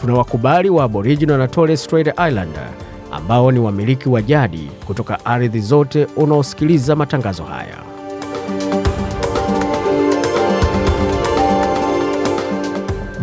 tuna wakubali wa Aboriginal na Torres Strait Islander ambao ni wamiliki wa jadi kutoka ardhi zote unaosikiliza matangazo haya.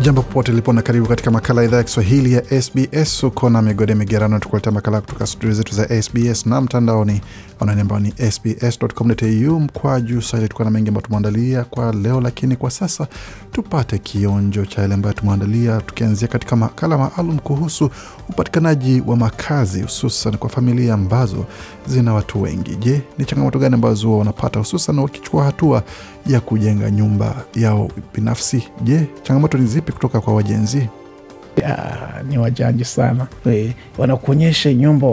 Jambo popote ulipo na karibu katika makala ya idhaa ya Kiswahili ya SBS. Uko na migode migerano, tukuletea makala kutoka studio zetu za SBS na mtandaoni anani ambao ni sbs.com.au mkwa juu swahili. Tukuwa na mengi ambayo tumeandalia kwa leo, lakini kwa sasa tupate kionjo cha yale ambayo tumeandalia, tukianzia katika makala maalum kuhusu upatikanaji wa makazi hususan kwa familia ambazo zina watu wengi. Je, ni changamoto gani ambazo wanapata hususan wakichukua hatua ya kujenga nyumba yao binafsi? Je, changamoto ni zipi kutoka kwa wajenzi? Ya, ni wajanja sana e, wanakuonyesha nyumba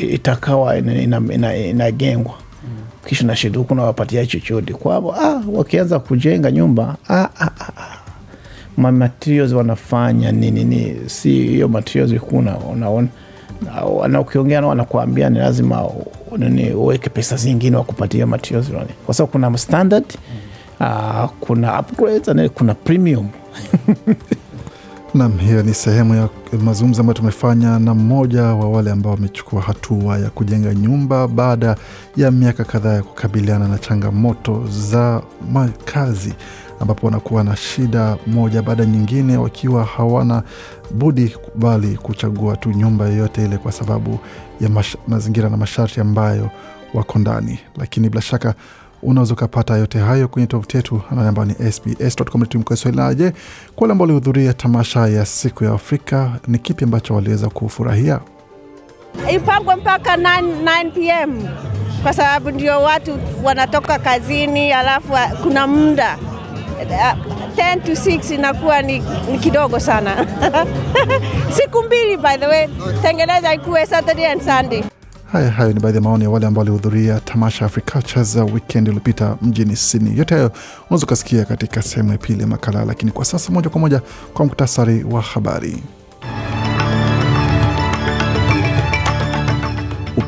itakawa inagengwa ina, ina, ina kisha nashiduku nawapatia chochote kwavo. Ah, wakianza kujenga nyumba ah, ah, ah, ah. materials wanafanya nini ni si hiyo materials kuna unaona na ukiongea nao wanakuambia ni lazima nini uweke pesa zingine wakupatia materials kwa sababu kuna standard uh, kuna upgrades, kuna premium Nam, hiyo ni sehemu ya mazungumzo ambayo tumefanya na mmoja wa wale ambao wamechukua hatua ya kujenga nyumba baada ya miaka kadhaa ya kukabiliana na changamoto za makazi, ambapo wanakuwa na shida moja baada nyingine, wakiwa hawana budi bali kuchagua tu nyumba yoyote ile kwa sababu ya mazingira na masharti ambayo wako ndani, lakini bila shaka unaweza ukapata yote hayo kwenye tovuti yetu ambayo ni sbs.com.au. Je, kwa wale ambao walihudhuria tamasha ya siku ya Afrika, ni kipi ambacho waliweza kufurahia? Ipangwe mpaka 9, 9 pm kwa sababu ndio watu wanatoka kazini, alafu kuna muda 10 to 6 inakuwa ni, ni kidogo sana siku mbili by the way, tengeneza ikuwe Saturday and Sunday. Haya, hayo ni baadhi ya maoni ya wale ambao walihudhuria tamasha Africultures weekend iliyopita mjini Sydney. Yote hayo unaweza ukasikia katika sehemu ya pili ya makala, lakini kwa sasa moja kwa moja kwa muktasari wa habari.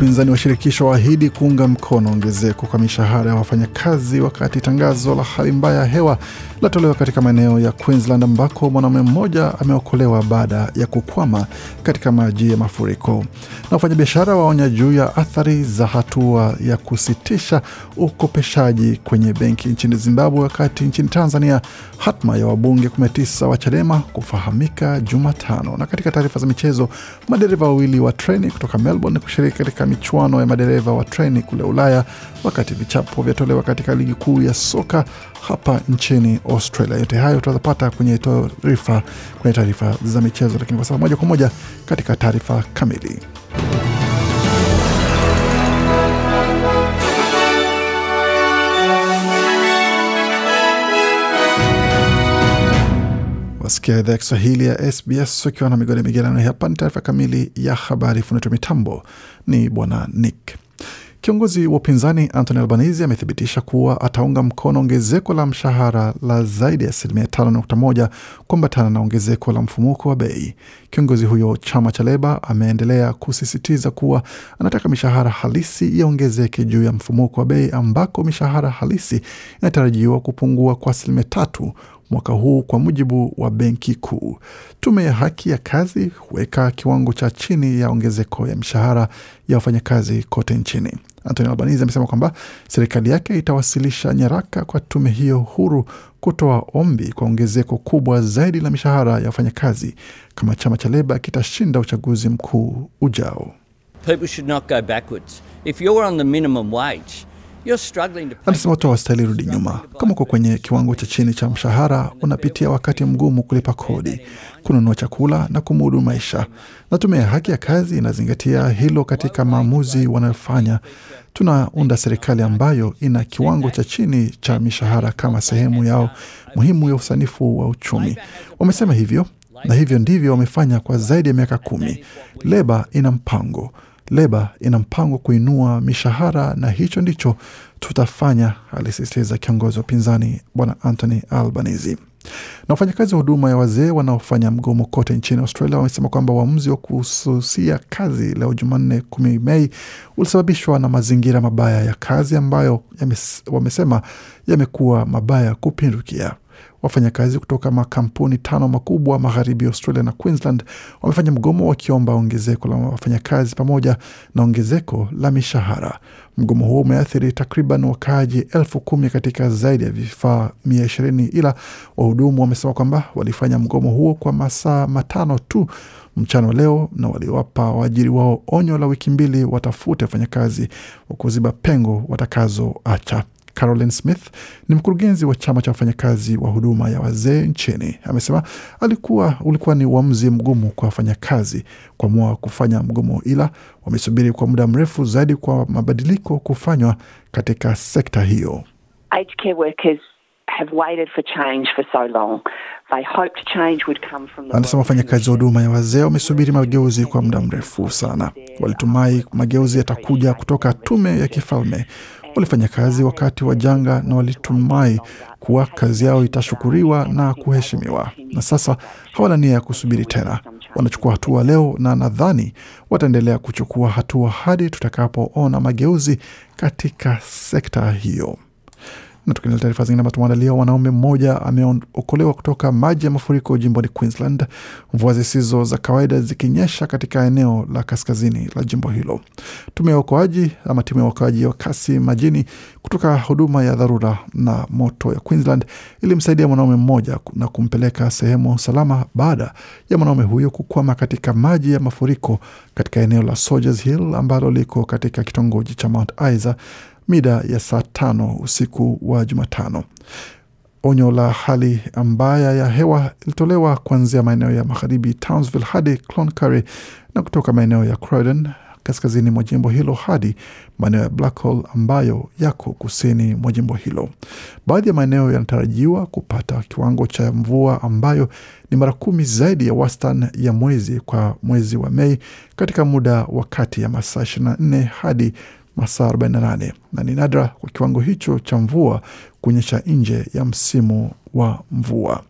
Upinzani wa shirikisho waahidi kuunga mkono ongezeko kwa mishahara ya wafanyakazi, wakati tangazo la hali mbaya ya hewa latolewa katika maeneo ya Queensland ambako mwanaume mmoja ameokolewa baada ya kukwama katika maji ya mafuriko. Na wafanyabiashara waonya juu ya athari za hatua ya kusitisha ukopeshaji kwenye benki nchini Zimbabwe, wakati nchini Tanzania hatma ya wabunge 19 wa Chadema kufahamika Jumatano. Na katika taarifa za michezo, madereva wawili wa treni kutoka Melbourne kushiriki katika michuano ya madereva wa treni kule Ulaya, wakati vichapo vyatolewa katika ligi kuu ya soka hapa nchini Australia. Yote hayo tutapata kwenye taarifa kwenye taarifa za michezo, lakini kwa sasa moja kwa moja katika taarifa kamili. Wasikia idhaa ya Kiswahili ya SBS ukiwa na migodi migerano. Hapa ni taarifa kamili ya habari. Wa mitambo ni bwana Nick. Kiongozi wa upinzani Anthony Albanese amethibitisha kuwa ataunga mkono ongezeko la mshahara la zaidi ya asilimia 5.1 kuambatana na ongezeko la mfumuko wa bei. Kiongozi huyo chama cha Leba ameendelea kusisitiza kuwa anataka mishahara halisi iongezeke juu ya mfumuko wa bei ambako mishahara halisi inatarajiwa kupungua kwa asilimia tatu mwaka huu kwa mujibu wa benki kuu. Tume ya haki ya kazi huweka kiwango cha chini ya ongezeko ya mishahara ya wafanyakazi kote nchini. Anthony Albanese amesema kwamba serikali yake itawasilisha nyaraka kwa tume hiyo huru kutoa ombi kwa ongezeko kubwa zaidi la mishahara ya wafanyakazi kama chama cha Leba kitashinda uchaguzi mkuu ujao. People should not go backwards. If you're on the minimum wage, Anasema watu hawastahili rudi nyuma. Kama uko kwenye kiwango cha chini cha mshahara, unapitia wakati mgumu kulipa kodi, kununua chakula na kumudu maisha, na tume ya haki ya kazi inazingatia hilo katika maamuzi wanayofanya. Tunaunda serikali ambayo ina kiwango cha chini cha mishahara kama sehemu yao muhimu ya usanifu wa uchumi. Wamesema hivyo na hivyo ndivyo wamefanya kwa zaidi ya miaka kumi. Leba ina mpango, Leba ina mpango kuinua mishahara, na hicho ndicho tutafanya, alisisitiza kiongozi wa upinzani Bwana Anthony Albanese. Na wafanyakazi wa huduma ya wazee wanaofanya mgomo kote nchini Australia wamesema kwamba uamuzi wa kususia kazi leo Jumanne kumi Mei ulisababishwa na mazingira mabaya ya kazi ambayo yames, wamesema yamekuwa mabaya kupindukia. Wafanyakazi kutoka makampuni tano makubwa magharibi Australia na Queensland wamefanya mgomo wakiomba ongezeko la wafanyakazi pamoja na ongezeko la mishahara. Mgomo huo umeathiri takriban wakaaji elfu kumi katika zaidi ya vifaa mia ishirini ila wahudumu wamesema kwamba walifanya mgomo huo kwa masaa matano tu mchana leo na waliwapa waajiri wao onyo la wiki mbili watafute wafanyakazi wa kuziba pengo watakazoacha. Caroline Smith ni mkurugenzi wa chama cha wafanyakazi wa huduma ya wazee nchini. Amesema alikuwa ulikuwa ni uamuzi mgumu kwa wafanyakazi kuamua kufanya mgomo, ila wamesubiri kwa muda mrefu zaidi kwa mabadiliko kufanywa katika sekta hiyo. Aged care workers have waited for change for so long. They hoped change would come from the Anasema wafanyakazi wa huduma ya wazee wamesubiri mageuzi kwa muda mrefu sana. Walitumai mageuzi yatakuja kutoka tume ya kifalme. Walifanya kazi wakati wa janga na walitumai kuwa kazi yao itashukuriwa na kuheshimiwa, na sasa hawana nia ya kusubiri tena. Wanachukua hatua leo, na nadhani wataendelea kuchukua hatua hadi tutakapoona mageuzi katika sekta hiyo. Na tukiendelea taarifa zingine ambazo tumeandalia, wanaume mmoja ameokolewa kutoka maji ya mafuriko jimboni Queensland, mvua zisizo za kawaida zikinyesha katika eneo la kaskazini la jimbo hilo. Tume ya uokoaji ama timu ya uokoaji wa kasi majini kutoka huduma ya dharura na moto ya Queensland ilimsaidia mwanaume mmoja na kumpeleka sehemu salama baada ya mwanaume huyo kukwama katika maji ya mafuriko katika eneo la Soldiers Hill ambalo liko katika kitongoji cha Mount Isa mida ya saa tano usiku wa Jumatano. Onyo la hali mbaya ya hewa ilitolewa kuanzia maeneo ya magharibi Townsville hadi Cloncurry na kutoka maeneo ya Croydon kaskazini mwa jimbo hilo hadi maeneo ya Blackhall ambayo yako kusini mwa jimbo hilo. Baadhi ya maeneo yanatarajiwa kupata kiwango cha mvua ambayo ni mara kumi zaidi ya wastani ya mwezi kwa mwezi wa Mei katika muda wa kati ya masaa 24 hadi masaa 48 na ni nadra kwa kiwango hicho cha mvua kuonyesha nje ya msimu wa mvua.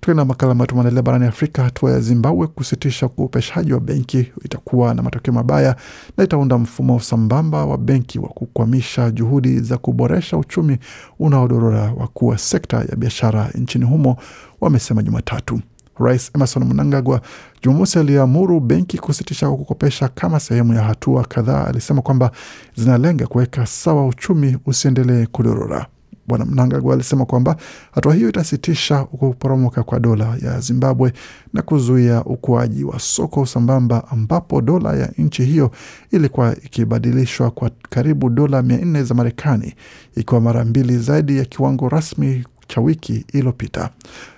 Tukienda makala ambayo tumeandalia barani Afrika, hatua ya Zimbabwe kusitisha ukopeshaji wa benki itakuwa na matokeo mabaya na itaunda mfumo sambamba wa benki wa kukwamisha juhudi za kuboresha uchumi unaodorora wakuu wa sekta ya biashara nchini humo wamesema Jumatatu. Rais Emerson Mnangagwa Jumamosi aliamuru benki kusitisha kukopesha kama sehemu ya hatua kadhaa. Alisema kwamba zinalenga kuweka sawa uchumi usiendelee kudorora. Bwana Mnangagwa alisema kwamba hatua hiyo itasitisha kuporomoka kwa dola ya Zimbabwe na kuzuia ukuaji wa soko sambamba, ambapo dola ya nchi hiyo ilikuwa ikibadilishwa kwa karibu dola mia nne za Marekani, ikiwa mara mbili zaidi ya kiwango rasmi cha wiki iliyopita.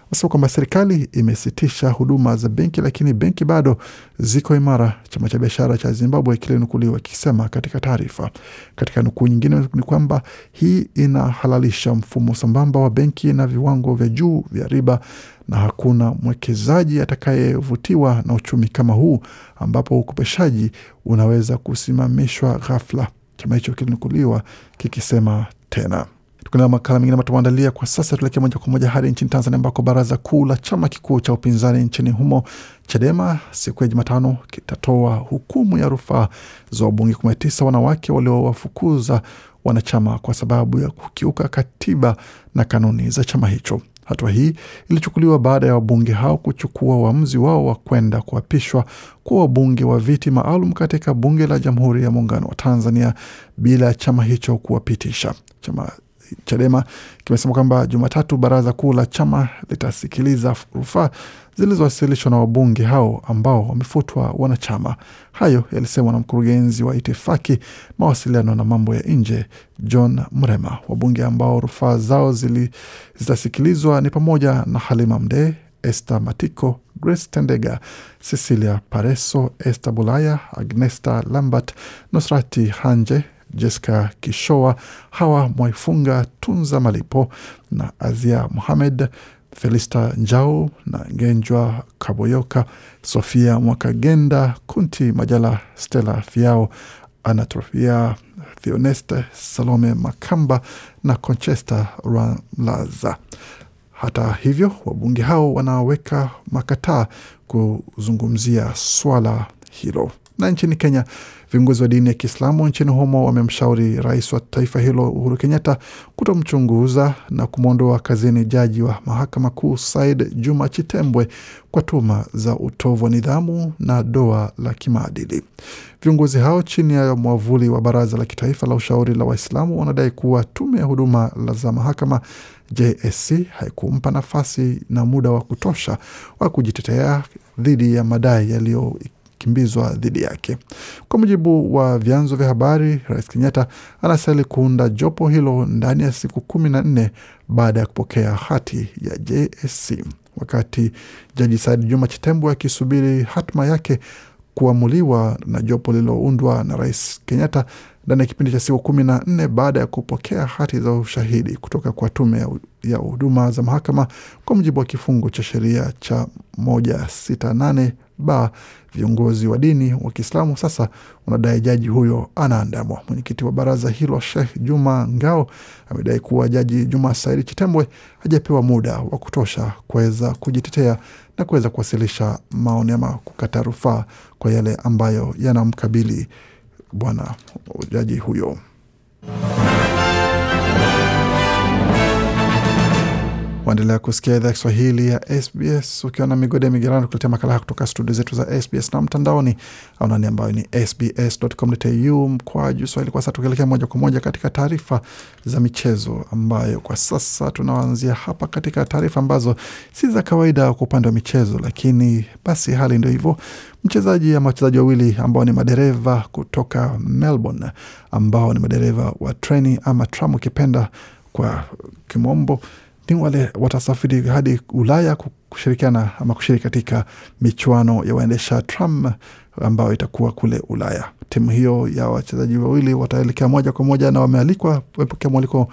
Anasema kwamba serikali imesitisha huduma za benki, lakini benki bado ziko imara, chama cha biashara cha Zimbabwe kilinukuliwa kikisema katika taarifa. Katika nukuu nyingine ni kwamba hii inahalalisha mfumo sambamba wa benki na viwango vya juu vya riba, na hakuna mwekezaji atakayevutiwa na uchumi kama huu ambapo ukopeshaji unaweza kusimamishwa ghafla, chama hicho kilinukuliwa kikisema tena. Tukiendelea makala mengine ambayo tumeandalia kwa sasa, tuelekea moja kwa moja hadi nchini Tanzania ambako baraza kuu la chama kikuu cha upinzani nchini humo Chadema siku ya Jumatano kitatoa hukumu ya rufaa za wabunge 19 wanawake waliowafukuza wanachama kwa sababu ya kukiuka katiba na kanuni za chama hicho. Hatua hii ilichukuliwa baada ya wabunge hao kuchukua uamuzi wao wa kwenda kuapishwa kuwa wabunge wa viti maalum katika bunge la Jamhuri ya Muungano wa Tanzania bila chama hicho kuwapitisha. Chama Chadema kimesema kwamba Jumatatu baraza kuu la chama litasikiliza rufaa zilizowasilishwa na wabunge hao ambao wamefutwa wanachama. Hayo yalisemwa na mkurugenzi wa itifaki, mawasiliano na mambo ya nje John Mrema. Wabunge ambao rufaa zao zili, zitasikilizwa ni pamoja na Halima Mdee, Esther Matiko, Grace Tendega, Cecilia Pareso, Esther Bulaya, Agnesta Lambert, Nusrati Hanje, Jessica Kishoa, Hawa Mwaifunga, Tunza Malipo na Azia Mohamed. Felista Njau na Ngenjwa Kaboyoka, Sofia Mwakagenda, Kunti Majala, Stella Fiao, Anatrofia Theoneste, Salome Makamba na Conchesta Ramlaza. Hata hivyo, wabunge hao wanaweka makataa kuzungumzia swala hilo. Na nchini Kenya, viongozi wa dini ya Kiislamu nchini humo wamemshauri rais wa taifa hilo Uhuru Kenyatta kutomchunguza na kumwondoa kazini jaji wa mahakama kuu Said Juma Chitembwe kwa tuhuma za utovu wa nidhamu na doa la kimaadili. Viongozi hao chini ya mwavuli wa Baraza la Kitaifa la Ushauri la Waislamu wanadai kuwa tume ya huduma za mahakama JSC haikumpa nafasi na muda wa kutosha wa kujitetea dhidi ya madai yaliyokimbizwa dhidi yake. Kwa mujibu wa vyanzo vya habari, Rais Kenyatta anastahili kuunda jopo hilo ndani ya siku kumi na nne baada ya kupokea hati ya JSC. Wakati Jaji Said Juma Chitembwe akisubiri hatma yake kuamuliwa na jopo lililoundwa na Rais Kenyatta ndani ya kipindi cha siku kumi na nne baada ya kupokea hati za ushahidi kutoka kwa tume ya huduma za mahakama kwa mujibu wa kifungu cha sheria cha moja sita nane ba viongozi wa dini wa Kiislamu sasa wanadai jaji huyo anaandamwa. Mwenyekiti wa baraza hilo Sheikh Juma Ngao amedai kuwa jaji Juma Saidi Chitembwe hajapewa muda wa kutosha kuweza kujitetea na kuweza kuwasilisha maoni ama kukata rufaa kwa yale ambayo yanamkabili bwana jaji huyo. Waendelea kusikia idhaa Kiswahili ya SBS ukiwa na migode ya migerano kuletea makala haya kutoka studio zetu za SBS na mtandaoni anani ambayo ni sbs.com.au mkwaju swahili. Kwa sasa tukielekea moja kwa moja katika taarifa za michezo, ambayo kwa sasa tunaanzia hapa katika taarifa ambazo si za kawaida kwa upande wa michezo, lakini basi hali ndio hivyo. Mchezaji ama wachezaji wawili ambao ni madereva kutoka Melbourne ambao ni madereva wa treni ama tram ukipenda kwa kimombo ni wale watasafiri hadi Ulaya kushirikiana ama kushiriki katika michuano ya waendesha tram ambayo itakuwa kule Ulaya. Timu hiyo ya wachezaji wawili wataelekea moja kwa moja na wamealikwa wamepokea mwaliko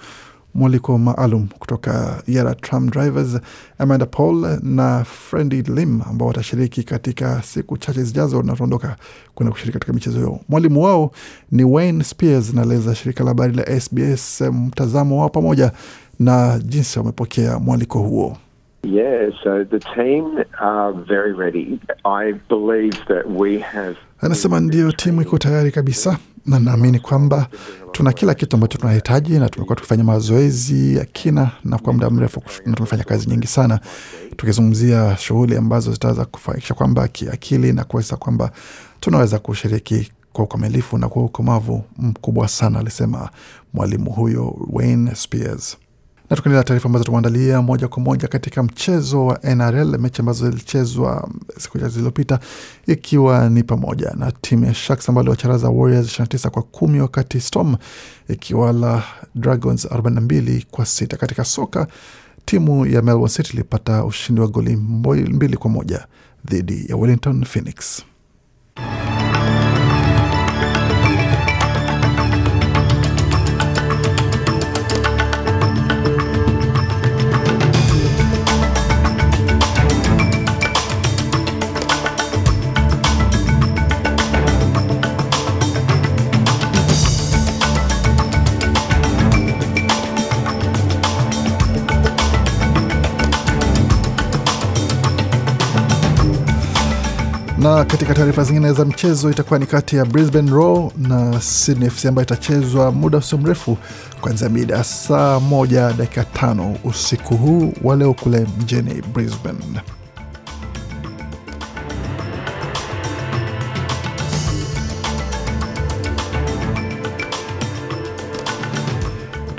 mwaliko maalum kutoka Yara Tram Drivers Amanda Paul na Frendi Lim ambao watashiriki katika siku chache zijazo na tuondoka kwenda kushiriki katika michezo hiyo. Mwalimu wao ni Wayne Spears, naeleza shirika la habari la SBS mtazamo wao pamoja na jinsi wamepokea mwaliko huo. Yeah, so the team are very ready. I believe that we have Anasema ndiyo, timu iko tayari kabisa, na naamini kwamba tuna kila kitu ambacho tunahitaji, na tumekuwa tukifanya mazoezi ya kina na kwa muda mrefu, na tumefanya kazi nyingi sana tukizungumzia shughuli ambazo zitaweza kufanikisha kwamba kiakili na kuweza kwamba tunaweza kushiriki kwa ukamilifu na kwa ukomavu mkubwa sana, alisema mwalimu huyo Wayne Spears na tukaendelea taarifa ambazo tumeandalia moja kwa moja katika mchezo wa NRL, mechi ambazo zilichezwa siku chache zilizopita, ikiwa ni pamoja na timu ya Sharks ambayo wacharaza Warriors 29 kwa kumi, wakati Storm ikiwala Dragons 42 kwa sita. Katika soka timu ya Melbourne City ilipata ushindi wa goli mbili kwa moja dhidi ya Wellington Phoenix. Na katika taarifa zingine za mchezo itakuwa ni kati ya Brisbane Roar na Sydney FC ambayo itachezwa muda usio mrefu kuanzia mida saa moja dakika tano usiku huu wa leo kule mjini Brisbane.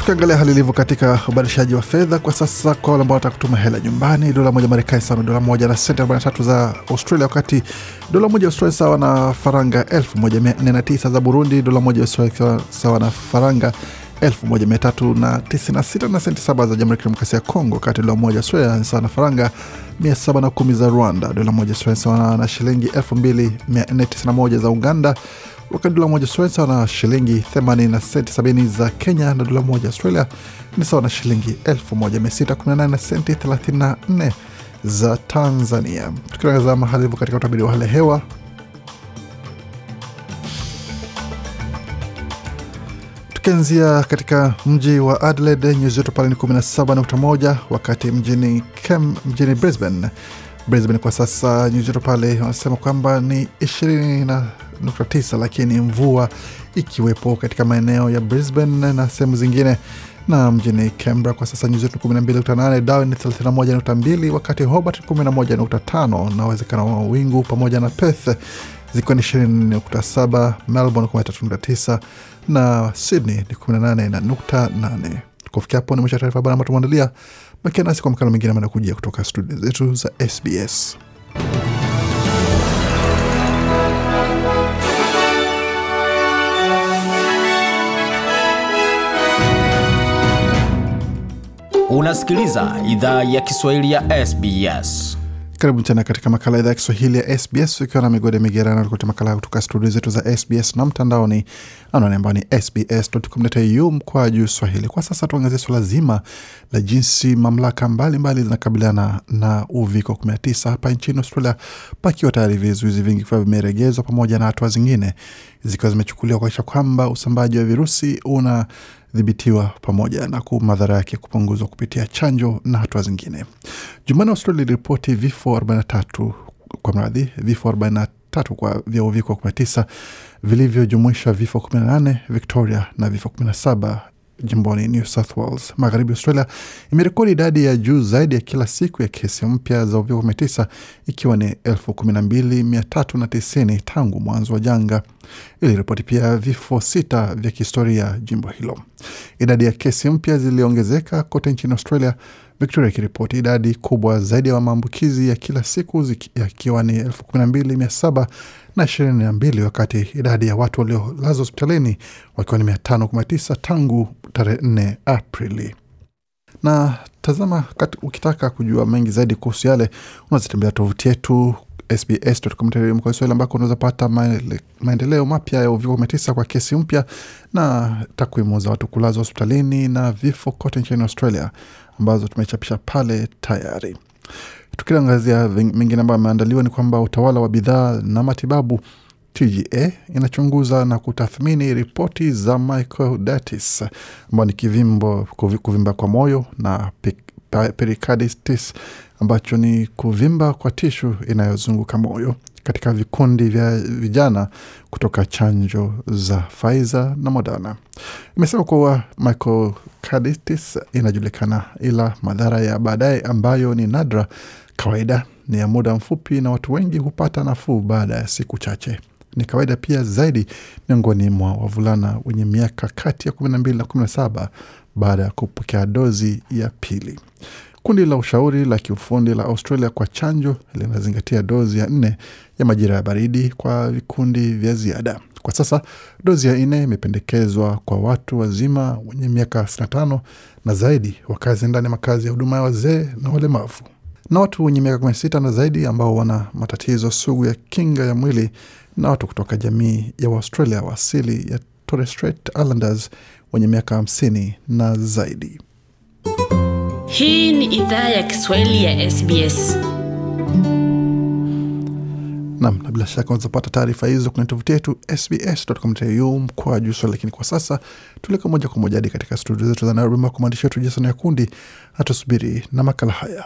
Tukiangalia hali ilivyo katika ubadilishaji wa fedha kwa sasa, kwa wale ambao wanataka kutuma hela nyumbani, dola moja Marekani sawa na dola moja na senti arobaini na tatu za Australia, wakati dola moja Australia sawa na faranga elfu moja mia nne na tisa za Burundi, dola moja Australia sawa na faranga 1396 na senti 7 za Jamhuri ya Kidemokrasia ya Kongo, wakati dola moja Australia sawa na faranga 710 za Rwanda, dola moja Australia sawa na shilingi 2491 za Uganda, wakati dola moja Australia sawa na shilingi 80 na senti 70 za Kenya, na dola moja Australia ni sawa na shilingi 1618 na senti 34 za Tanzania. Tukitazama hali hivyo katika utabiri wa hali ya hewa tukianzia katika mji wa Adelaide nyuzi joto pale ni 17.1, wakati mjini Kem, mjini Brisbane Brisbane kwa sasa nyuzi joto pale wanasema kwamba ni 20.9, lakini mvua ikiwepo katika maeneo ya Brisbane na sehemu zingine na mjini Canberra kwa sasa nyuzi joto 12.8, Darwin 31.2, wakati Hobart 11.5 na uwezekano wa wingu pamoja na Perth zikiwa ni 20.7, Melbourne 13.9 na Sydney ni 18.8. Kufikia hapo ni mwisho wa taarifa habari ambayo tumeandalia. Bakia nasi kwa makala mengine manakujia kutoka studio zetu za SBS. Unasikiliza idhaa ya Kiswahili ya SBS. Karibu tena katika makala idhaa ya Kiswahili ya SBS ukiwa na migode migerano kuta makala kutoka studio zetu za SBS na mtandaoni, anwani ambayo ni sbs.com.au mkwa juu Swahili. Kwa sasa tuangazie suala zima la jinsi mamlaka mbalimbali zinakabiliana na uviko 19 hapa nchini Australia, pakiwa tayari vizuizi vingi vikiwa vimeregezwa pamoja na hatua zingine zikiwa zimechukuliwa kuakisha kwamba usambaji wa virusi una dhibitiwa pamoja na madhara yake kupunguzwa kupitia chanjo na hatua zingine. Jumanne Australia iliripoti vifo 43 kwa mradhi vifo 43 kwa vya uviko 19 vilivyojumuisha vifo 18 Victoria na vifo 17 jimboni New South Wales. Magharibi Australia imerekodi idadi ya juu zaidi ya kila siku ya kesi mpya za uviko 19 ikiwa ni 12390 tangu mwanzo wa janga. Iliripoti pia vifo sita vya kihistoria jimbo hilo. Idadi ya kesi mpya ziliongezeka kote nchini Australia, Victoria ikiripoti idadi kubwa zaidi ya maambukizi ya kila siku yakiwa ni 12700 na ishirini na mbili wakati idadi ya watu waliolazwa hospitalini wakiwa ni mia tano kumi na tisa tangu tarehe 4 Aprili. Na tazama, ukitaka kujua mengi zaidi kuhusu yale, unazitembea tovuti yetu sbs.com.au ambako unaweza pata maendeleo mapya ya uviko 19 kwa kesi mpya na takwimu za watu kulazwa hospitalini na vifo kote nchini Australia ambazo tumechapisha pale tayari. Tukiangazia mengine ambayo ameandaliwa ni kwamba utawala wa bidhaa na matibabu TGA inachunguza na kutathmini ripoti za myocarditis ambayo ni kivimbo, kuvimba kwa moyo na pericarditis ambacho ni kuvimba kwa tishu inayozunguka moyo katika vikundi vya vijana kutoka chanjo za Pfizer na Moderna. Imesema kuwa myocarditis inajulikana, ila madhara ya baadaye ambayo ni nadra kawaida ni ya muda mfupi na watu wengi hupata nafuu baada ya siku chache. Ni kawaida pia zaidi miongoni mwa wavulana wenye miaka kati ya 12 na 17 baada ya kupokea dozi ya pili. Kundi la ushauri la kiufundi la Australia kwa chanjo linazingatia dozi ya nne ya majira ya baridi kwa vikundi vya ziada. Kwa sasa dozi ya nne imependekezwa kwa watu wazima wenye miaka 65 na zaidi, wakazi ndani ya makazi ya huduma ya wazee na walemavu na watu wenye miaka 16 na zaidi ambao wana matatizo sugu ya kinga ya mwili na watu kutoka jamii ya Waustralia wa asili ya Torres Strait Islanders wenye miaka 50 na zaidi. Hii ni idhaa ya Kiswahili ya SBS. Nam, na bila shaka unazopata taarifa hizo kwenye tovuti yetu sbs.com.au mkoa juu swali. Lakini kwa sasa tuleka moja kwa moja hadi katika studio zetu za Nairobi ambako mwandishi wetu Jason Yakundi atusubiri na makala haya.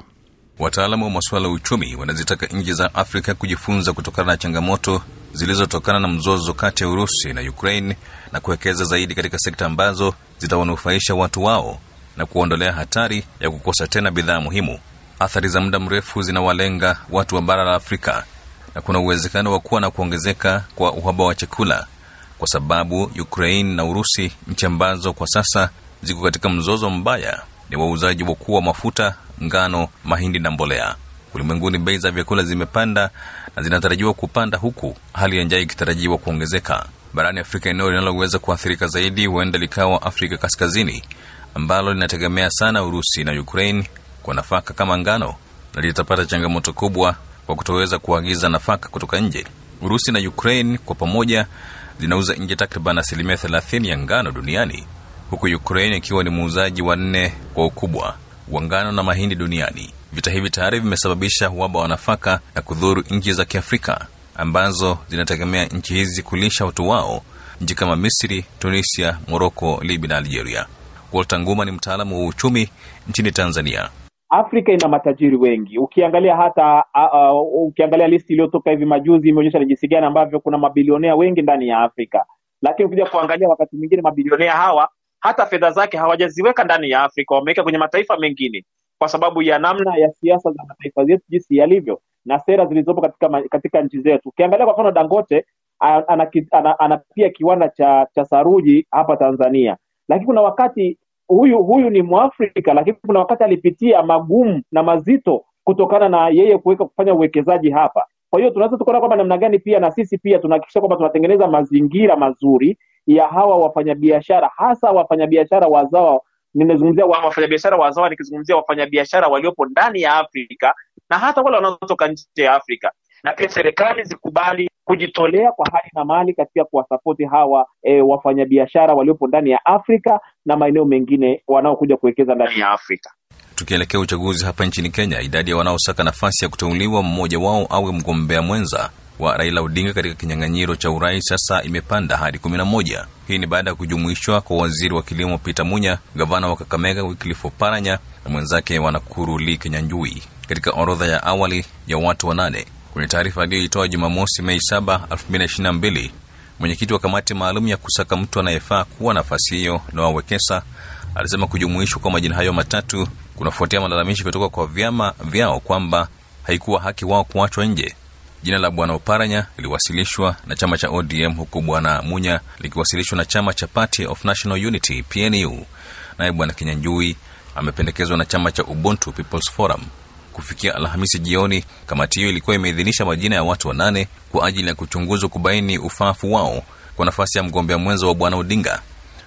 Wataalamu wa masuala ya uchumi wanazitaka nchi za Afrika kujifunza kutokana na changamoto zilizotokana na mzozo kati ya Urusi na Ukraine na kuwekeza zaidi katika sekta ambazo zitawanufaisha watu wao na kuondolea hatari ya kukosa tena bidhaa muhimu. Athari za muda mrefu zinawalenga watu wa bara la Afrika na kuna uwezekano wa kuwa na kuongezeka kwa uhaba wa chakula kwa sababu Ukraine na Urusi, nchi ambazo kwa sasa ziko katika mzozo mbaya, ni wauzaji wakuu wa mafuta, ngano, mahindi na mbolea. Ulimwenguni bei za vyakula zimepanda na zinatarajiwa kupanda huku hali ya njaa ikitarajiwa kuongezeka. Barani Afrika, eneo linaloweza kuathirika zaidi huenda likawa Afrika Kaskazini ambalo linategemea sana Urusi na Ukraine kwa nafaka kama ngano na litapata changamoto kubwa kwa kutoweza kuagiza nafaka kutoka nje. Urusi na Ukraine kwa pamoja zinauza nje takriban asilimia thelathini ya ngano duniani huku Ukraine ikiwa ni muuzaji wa nne kwa ukubwa wa ngano na mahindi duniani. Vita hivi tayari vimesababisha uhaba wa nafaka na kudhuru nchi za Kiafrika ambazo zinategemea nchi hizi kulisha watu wao, nchi kama Misri, Tunisia, Moroko, Libya na Algeria. Walter Nguma ni mtaalamu wa uchumi nchini Tanzania. Afrika ina matajiri wengi. Ukiangalia hata uh, uh, ukiangalia listi iliyotoka hivi majuzi imeonyesha ni jinsi gani ambavyo kuna mabilionea wengi ndani ya Afrika, lakini ukija kuangalia wakati mwingine mabilionea hawa hata fedha zake hawajaziweka ndani ya Afrika, wameweka kwenye mataifa mengine kwa sababu ya namna ya siasa za mataifa yetu jinsi yalivyo na sera zilizopo katika katika nchi zetu. Ukiangalia kwa mfano Dangote ana, ana, ana, ana pia kiwanda cha cha saruji hapa Tanzania, lakini kuna wakati huyu huyu ni Mwafrika, lakini kuna wakati alipitia magumu na mazito kutokana na yeye kuweka kufanya uwekezaji hapa. Kwa hiyo tunaweza tukaona kwamba namna gani pia na sisi pia tunahakikisha kwamba tunatengeneza mazingira mazuri ya hawa wafanyabiashara, hasa wafanyabiashara wazawa. Nimezungumzia wa wafanyabiashara wazawa, nikizungumzia wafanyabiashara waliopo ndani ya Afrika na hata wale wanaotoka nje ya Afrika, na pia serikali zikubali kujitolea kwa hali na mali katika kuwasapoti hawa e, wafanyabiashara waliopo ndani ya Afrika na maeneo mengine wanaokuja kuwekeza ndani ya Afrika. Tukielekea uchaguzi hapa nchini Kenya, idadi ya wanaosaka nafasi ya kuteuliwa mmoja wao awe mgombea mwenza wa Raila Odinga katika kinyang'anyiro cha urais sasa imepanda hadi kumi na moja. Hii ni baada ya kujumuishwa kwa waziri wa kilimo Peter Munya, gavana wa Kakamega Wycliffe Oparanya na mwenzake wa Nakuru Lee Kinyanjui katika orodha ya awali ya watu wanane. Kwenye taarifa aliyoitoa Jumamosi Mei 7, 2022, mwenyekiti wa kamati maalum ya kusaka mtu anayefaa kuwa nafasi hiyo Noah Wekesa alisema kujumuishwa kwa majina hayo matatu kunafuatia malalamishi kutoka kwa vyama vyao kwamba haikuwa haki wao kuachwa nje. Jina la bwana Oparanya liliwasilishwa na chama cha ODM huku bwana Munya likiwasilishwa na chama cha Party of National Unity PNU, naye bwana Kinyanjui amependekezwa na chama cha Ubuntu People's Forum. Kufikia Alhamisi jioni, kamati hiyo ilikuwa imeidhinisha majina ya watu wanane kwa ajili ya kuchunguzwa kubaini ufaafu wao kwa nafasi ya mgombea mwenza wa bwana Odinga.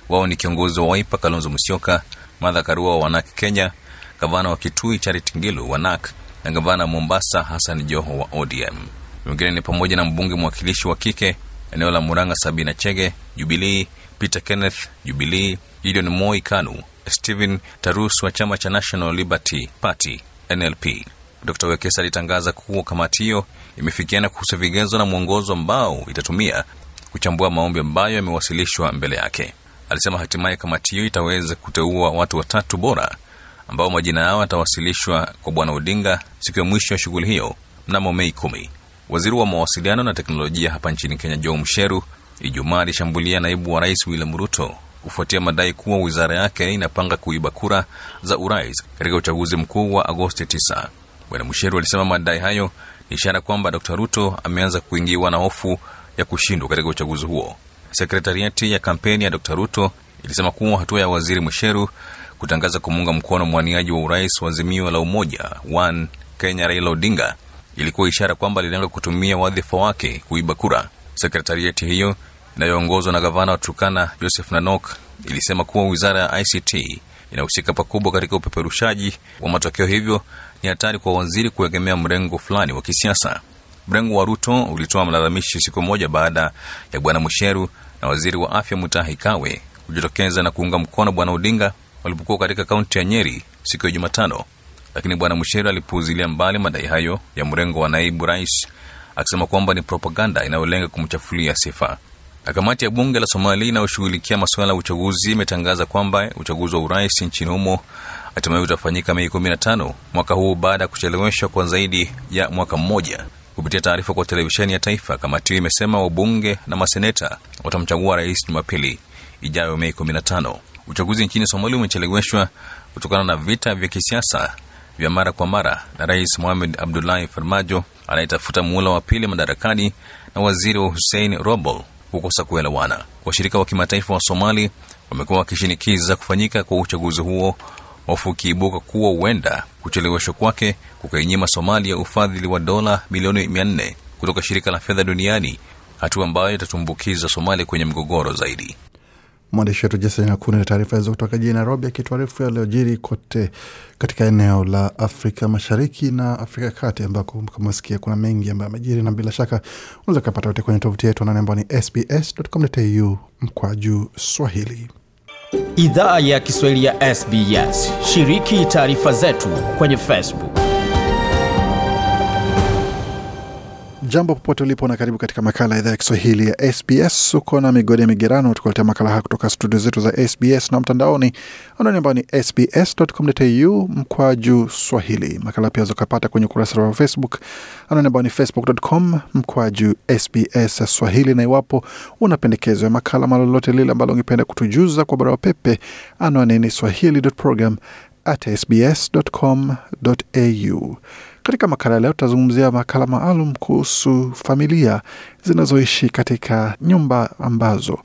Wao ni kiongozi wa Waipa Kalonzo Musyoka, Martha Karua wa Wanak Kenya, gavana wa Kitui Charity Ngilu wa NAK na gavana Mombasa Hassan Joho wa ODM. Wengine ni pamoja na mbunge mwakilishi wa kike eneo la Murang'a Sabina Chege Jubilii, Peter Kenneth Jubilii, Gideon Moi Kanu, Stephen Tarus wa chama cha National Liberty Party NLP. Dr. Wekesa alitangaza kuwa kamati hiyo imefikiana kuhusu vigezo na mwongozo ambao itatumia kuchambua maombi ambayo yamewasilishwa mbele yake. Alisema hatimaye kamati hiyo itaweza kuteua watu watatu bora ambao majina yao yatawasilishwa kwa bwana Odinga siku ya mwisho ya shughuli hiyo mnamo Mei kumi. Waziri wa mawasiliano na teknolojia hapa nchini Kenya, Joe Msheru, Ijumaa alishambulia naibu wa rais William Ruto kufuatia madai kuwa wizara yake inapanga kuiba kura za urais katika uchaguzi mkuu wa Agosti 9. Bwana Msheru alisema madai hayo ni ishara kwamba Dr Ruto ameanza kuingiwa na hofu ya kushindwa katika uchaguzi huo. Sekretariati ya kampeni ya Dr Ruto ilisema kuwa hatua ya waziri Msheru kutangaza kumuunga mkono mwaniaji wa urais wa Azimio la Umoja One Kenya Raila Odinga ilikuwa ishara kwamba alilenga kutumia wadhifa wake kuiba kura. Sekretarieti hiyo inayoongozwa na gavana wa Turkana Joseph Nanok ilisema kuwa wizara ya ICT inahusika pakubwa katika upeperushaji wa matokeo, hivyo ni hatari kwa waziri kuegemea mrengo fulani wa kisiasa. Mrengo wa Ruto ulitoa malalamishi siku moja baada ya bwana Musheru na waziri wa afya Mutahi Kagwe kujitokeza na kuunga mkono bwana Odinga walipokuwa katika kaunti ya Nyeri siku ya Jumatano, lakini bwana Musheru alipuuzilia mbali madai hayo ya mrengo wa naibu rais akisema kwamba ni propaganda inayolenga kumchafulia sifa. Kamati ya bunge la Somalia inayoshughulikia masuala ya uchaguzi imetangaza kwamba uchaguzi wa urais nchini humo hatimaye utafanyika Mei 15 mwaka huu baada ya kucheleweshwa kwa zaidi ya mwaka mmoja. Kupitia taarifa kwa televisheni ya taifa, kamati hiyo imesema wabunge na maseneta watamchagua rais Jumapili ijayo Mei 15. Uchaguzi nchini Somalia umecheleweshwa kutokana na vita vya kisiasa vya mara kwa mara na rais Mohamed Abdullahi Farmajo anayetafuta muhula wa pili madarakani na waziri wa Hussein Robol kukosa kuelewana. Washirika wa kimataifa wa Somali wamekuwa wakishinikiza kufanyika kwa uchaguzi huo, hofu ikiibuka kuwa huenda kucheleweshwa kwake kukainyima Somalia ufadhili wa dola milioni mia nne kutoka shirika la fedha duniani, hatua ambayo itatumbukiza Somalia kwenye mgogoro zaidi. Mwandishi wetu Jason Nyakuni na taarifa hizo kutoka jijini Nairobi, akituarifu yaliyojiri kote katika eneo la Afrika Mashariki na Afrika ya Kati, ambako kama sikia kuna mengi ambayo amejiri, na bila shaka unaweza kupata yote kwenye tovuti yetu anani ambao ni sbs.com.au mkwaju Swahili. Idhaa ya Kiswahili ya SBS. Shiriki taarifa zetu kwenye Facebook. Jambo popote ulipo na karibu katika makala ya idhaa ya Kiswahili ya SBS. Uko na migode migerano, tukuletea makala haya kutoka studio zetu za SBS na mtandaoni anwani ambao ni sbs.com.au mkwaju swahili. Makala pia zokapata kwenye ukurasa wa Facebook anwani ambao ni facebook.com mkwaju SBS swahili, na iwapo una pendekezo ya makala malolote lile ambalo ungependa kutujuza kwa barua pepe, anwani ni swahili.program at sbs.com.au. Katika makala leo tutazungumzia makala maalum kuhusu familia zinazoishi katika nyumba ambazo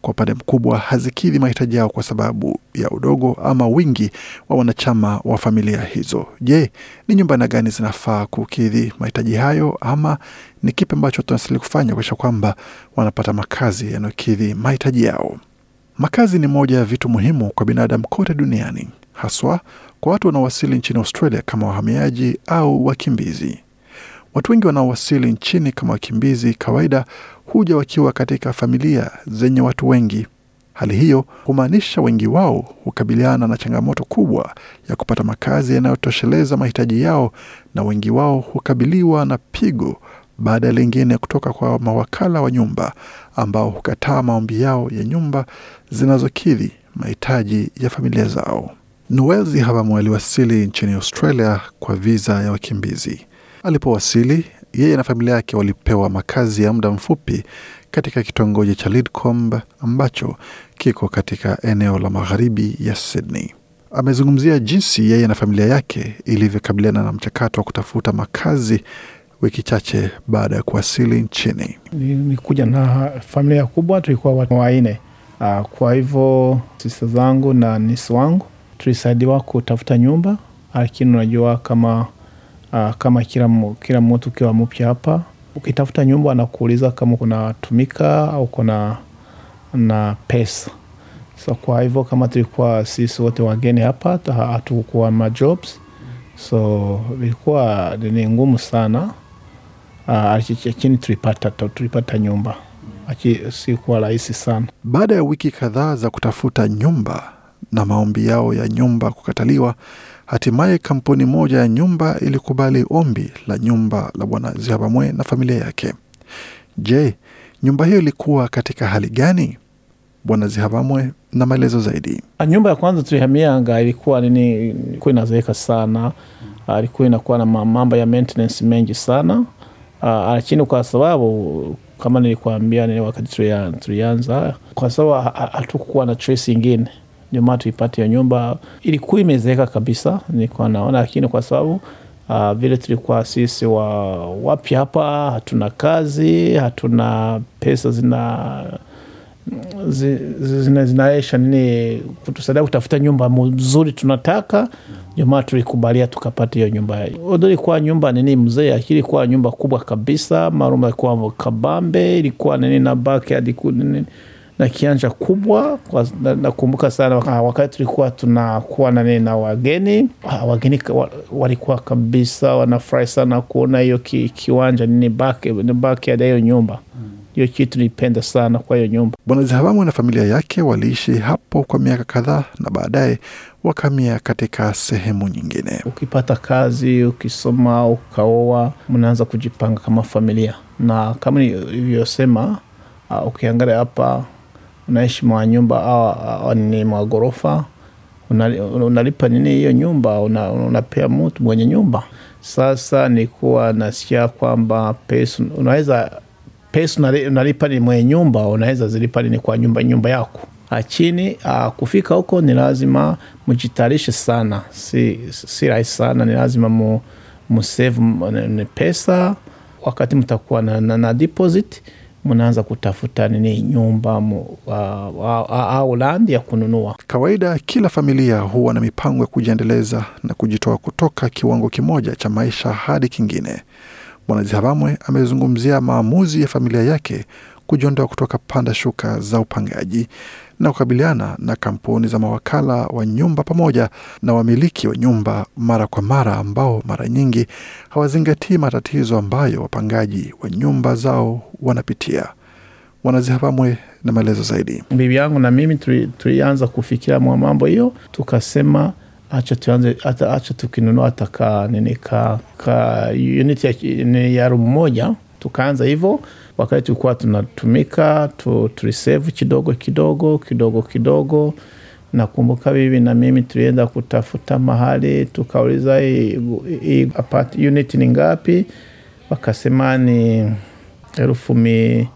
kwa upande mkubwa hazikidhi mahitaji yao kwa sababu ya udogo ama wingi wa wanachama wa familia hizo. Je, ni nyumba na gani zinafaa kukidhi mahitaji hayo, ama ni kipi ambacho tunastahili kufanya kuakisha kwamba wanapata makazi yanayokidhi mahitaji yao? Makazi ni moja ya vitu muhimu kwa binadamu kote duniani, haswa kwa watu wanaowasili nchini Australia kama wahamiaji au wakimbizi. Watu wengi wanaowasili nchini kama wakimbizi kawaida huja wakiwa katika familia zenye watu wengi. Hali hiyo humaanisha wengi wao hukabiliana na changamoto kubwa ya kupata makazi yanayotosheleza mahitaji yao, na wengi wao hukabiliwa na pigo baada ya lingine kutoka kwa mawakala wa nyumba ambao hukataa maombi yao ya nyumba zinazokidhi mahitaji ya familia zao. Noel Zihabamu aliwasili nchini Australia kwa viza ya wakimbizi. Alipowasili, yeye na familia yake walipewa makazi ya muda mfupi katika kitongoji cha Lidcombe ambacho kiko katika eneo la magharibi ya Sydney. Amezungumzia jinsi yeye na familia yake ilivyokabiliana na mchakato wa kutafuta makazi wiki chache baada ya kuwasili nchini. Nilikuja na familia kubwa, tulikuwa watu wanne. Uh, kwa hivyo sista zangu na nisi wangu tulisaidiwa kutafuta nyumba, lakini unajua kama uh, kama kila, kila mtu ukiwa mpya hapa, ukitafuta nyumba anakuuliza kama kuna tumika au kuna na pesa. So kwa hivyo kama tulikuwa sisi wote wageni hapa, hatukuwa ma so ilikuwa ni ngumu sana lakini uh, tulipata, tulipata nyumba sikuwa rahisi sana. Baada ya wiki kadhaa za kutafuta nyumba na maombi yao ya nyumba kukataliwa, hatimaye kampuni moja ya nyumba ilikubali ombi la nyumba la Bwana Zihabamwe na familia yake. Je, nyumba hiyo ilikuwa katika hali gani? Bwana Zihabamwe na maelezo zaidi. Nyumba ya kwanza tulihamianga ilikuwa nini, ilikuwa inazeeka sana, ilikuwa inakuwa na mambo ya maintenance mengi sana lakini uh, kwa sababu kama nilikuambia ni wakati tulianza, kwa sababu hatukuwa na choice ingine, ndio maana tuipate hiyo nyumba. Ilikuwa imezeeka kabisa, nilikuwa naona, lakini kwa sababu uh, vile tulikuwa sisi wa wapya hapa, hatuna kazi, hatuna pesa zina zina, zinaisha nini kutusaidia kutafuta nyumba mzuri tunataka, maana tulikubalia tukapata hiyo nyumba. Ilikuwa nyumba nini mzee, ilikuwa nyumba kubwa kabisa, marumba ilikuwa kabambe, ilikuwa nini na backyard nini na kianja kubwa. Nakumbuka na sana wakati tulikuwa tunakuwa nani na wageni, wageni walikuwa kabisa wanafurahi sana kuona hiyo ki, kiwanja nini backyard ya hiyo nyumba hiyo kitu nilipenda sana kwa hiyo nyumba. Bwana Zihabamu na familia yake waliishi hapo kwa miaka kadhaa na baadaye wakamia katika sehemu nyingine. Ukipata kazi, ukisoma, ukaoa, mnaanza kujipanga kama familia, na kama nilivyosema, uh, ukiangalia hapa unaishi mwa nyumba au ni mwa ghorofa, unalipa nini hiyo nyumba, unapea mtu mwenye nyumba. Sasa nikuwa nasikia kwamba pesa unaweza pesa unalipa ni mwenye nyumba, unaweza zilipa nini kwa nyumba nyumba yako achini. Uh, kufika huko ni lazima mjitayarishe sana, si, si rahisi sana. Ni lazima mu, musave pesa. Wakati mtakuwa na, na, na deposit mnaanza kutafuta nini nyumba au landi ya kununua. Kawaida kila familia huwa na mipango ya kujiendeleza na kujitoa kutoka kiwango kimoja cha maisha hadi kingine. Bwana Zihabamwe amezungumzia maamuzi ya familia yake kujiondoa kutoka panda shuka za upangaji na kukabiliana na kampuni za mawakala wa nyumba pamoja na wamiliki wa nyumba mara kwa mara ambao mara nyingi hawazingatii matatizo ambayo wapangaji wa nyumba zao wanapitia. Bwana Zihabamwe na maelezo zaidi. bibi yangu na mimi tuli- tulianza kufikiria mwa mambo hiyo, tukasema acha tuanze acha tukinunua hata ka nini ka, ka unit ya, ya rumu moja, tukaanza hivyo. Wakati tulikuwa tunatumika tu, tulisave kidogo kidogo kidogo kidogo. Nakumbuka bibi na mimi tulienda kutafuta mahali, tukauliza hii apart unit ni ngapi, wakasema ni elfu mi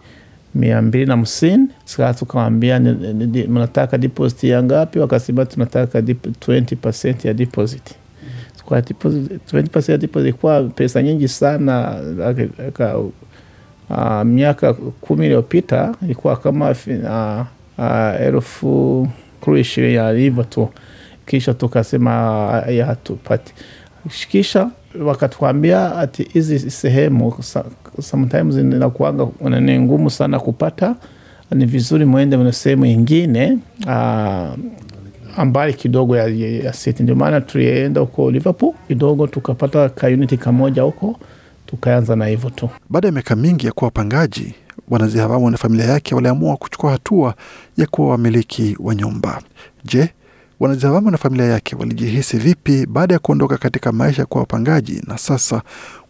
mia mbili na hamsini. Sasa tukawambia mnataka deposit ya ngapi? Wakasema tunataka 20% ya deposit. Kwa deposit- 20% ya deposit ilikuwa pesa nyingi sana. Aka- ah, miaka kumi iliyopita ilikuwa kama uh, ah, elfu kuru ishirini hivyo tu, kisha tukasema ya hatupati kisha wakatuambia ati hizi sehemu sometimes inakuanga ni ngumu sana kupata, ni vizuri mwende na sehemu ingine ah, ambali kidogo ya, ya, city. Ndio maana tulienda huko Liverpool kidogo tukapata kaunit kamoja huko, tukaanza na hivyo tu. Baada ya miaka mingi ya kuwa wapangaji, Zihabamu na familia yake waliamua kuchukua hatua ya kuwa wamiliki wa nyumba. Je, Zihabamu na familia yake walijihisi vipi baada ya kuondoka katika maisha ya kuwa wapangaji na sasa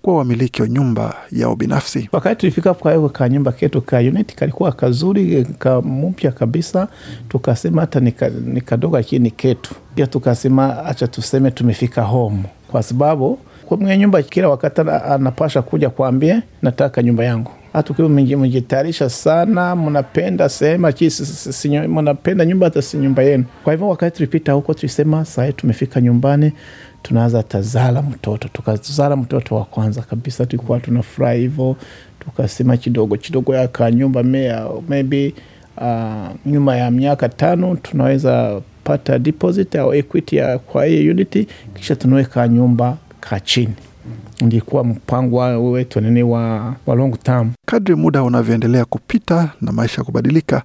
kuwa wamiliki wa nyumba yao binafsi? Wakati tulifika kwa ka nyumba ketu ka unit kalikuwa kazuri ka mpya kabisa, tukasema hata ni ka- kadogo lakini ketu. Pia tukasema acha tuseme tumefika home, kwa sababu mwenye nyumba kila wakati anapasha kuja kuambia nataka nyumba yangu. Hata mjitayarisha sana, mnapenda sehemu mnapenda nyumba hata si nyumba yenu. Kwa hivyo wakati tulipita huko tulisema sahii tumefika nyumbani tunaanza tazala mtoto, tukazala mtoto wa kwanza kabisa, tulikuwa tunafurahi hivyo, tukasema kidogo kidogo yaka nyumba mea, maybe uh, nyuma ya miaka tano tunaweza pata deposit au equity ya kwa hiyo unity, kisha tunaweka nyumba ka. Ndikuwa mpango wetu nini wa, wa long term. Kadri muda unavyoendelea kupita na maisha kubadilika,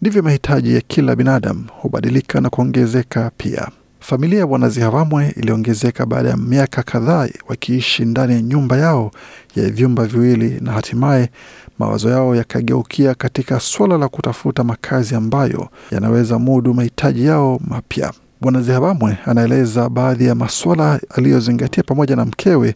ndivyo mahitaji ya kila binadamu hubadilika na kuongezeka pia. Familia ya Bwana Zihavamwe iliongezeka baada ya miaka kadhaa wakiishi ndani ya nyumba yao ya vyumba viwili, na hatimaye mawazo yao yakageukia katika suala la kutafuta makazi ambayo yanaweza mudu mahitaji yao mapya. Bwana Zihabamwe anaeleza baadhi ya masuala aliyozingatia pamoja na mkewe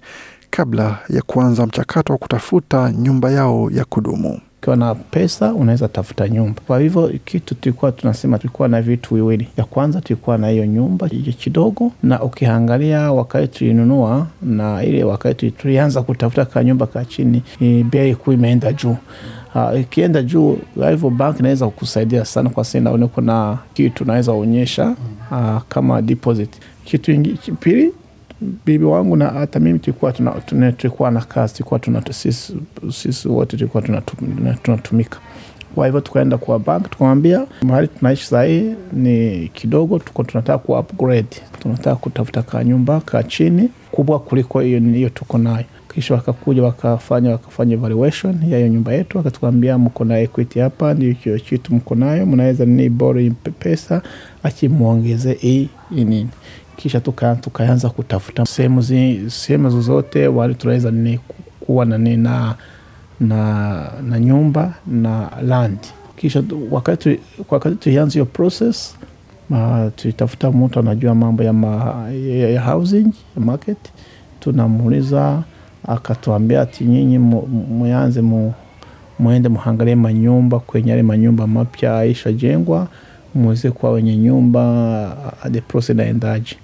kabla ya kuanza mchakato wa kutafuta nyumba yao ya kudumu. Ukiwa na pesa unaweza tafuta nyumba. Kwa hivyo kitu tulikuwa tunasema, tulikuwa na vitu viwili. Ya kwanza tulikuwa na hiyo nyumba kidogo, na ukiangalia wakati tulinunua na ile wakati tulianza kutafuta ka nyumba ka chini, bei kuu imeenda juu. Uh, juu, hivyo bank inaweza kukusaidia sana, kwa sababu kuna kitu unaweza onyesha uh, kama deposit. Kitu ingi, pili bibi wangu na hata mimi tulikuwa tuna, tuna, tulikuwa na kazi tulikuwa tuna, sisi, wote tulikuwa tunatum- tunatumika. Kwa hivyo tukaenda kwa bank tukamwambia mahali tunaishi sahii ni kidogo tuko tunataka ku upgrade. Tunataka kutafuta ka nyumba ka chini kubwa kuliko hiyo tuko nayo kisha wakakuja wakafanya wakafanya evaluation ya hiyo nyumba yetu. Wakatuambia mko na equity hapa ndio chitu kitu mko nayo. Mnaweza nini borrow pesa akimwongeze hii nini. Kisha tuka- tukaanza kutafuta sehemu sehemu zozote wali tunaweza nini kuwa na na, na, na nyumba na land. Kisha wakati wakati tulianza hiyo process ma, tulitafuta mtu anajua mambo ya, ma, ya, ya housing ya market. Tunamuuliza akatuambia ati nyinyi mu- muanze mu, muende muhangalie manyumba kwenye yale manyumba mapya aishajengwa muweze kuwa wenye nyumba the process inaendaje?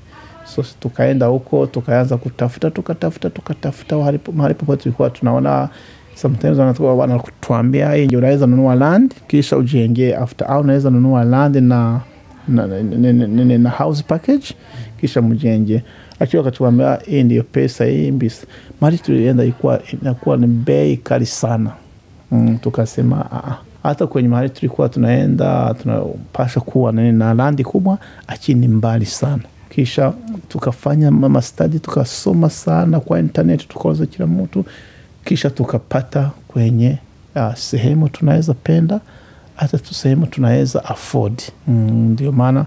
So tukaenda huko tukaanza kutafuta tukatafuta tukatafuta mahali popote tulikuwa tunaona sometimes wanatuambia hii unaweza nunua land kisha ujenge after au unaweza nunua land na, na, na, na, na, na house package kisha mjenge akiwa wakatuambia hii ndio pesa hii mbisa. Mali tulienda ilikuwa inakuwa ni bei kali sana. Mm, tukasema "Ah, ah." hata kwenye mahali tulikuwa tunaenda tunapasha kuwa nini na landi kubwa achini mbali sana. Kisha tukafanya mama tukasoma sana kwa internet tukauza kila mtu. Kisha tukapata kwenye uh, sehemu tunaweza penda hata tu sehemu tunaweza afford. Mm, maana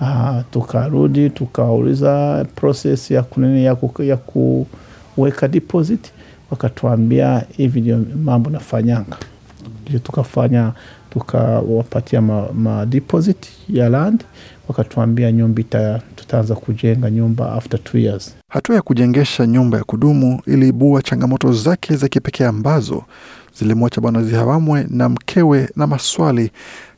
uh, tukarudi tukauliza process ya kunini ya, ku, ya kuweka deposit wakatuambia hivi ndio mambo nafanyanga ndio tukafanya tukawapatia ma, ma deposit ya land wakatuambia nyumba tutaanza kujenga nyumba after two years. Hatua ya kujengesha nyumba ya kudumu iliibua changamoto zake za kipekee ambazo zilimwacha Bwana zihawamwe na mkewe na maswali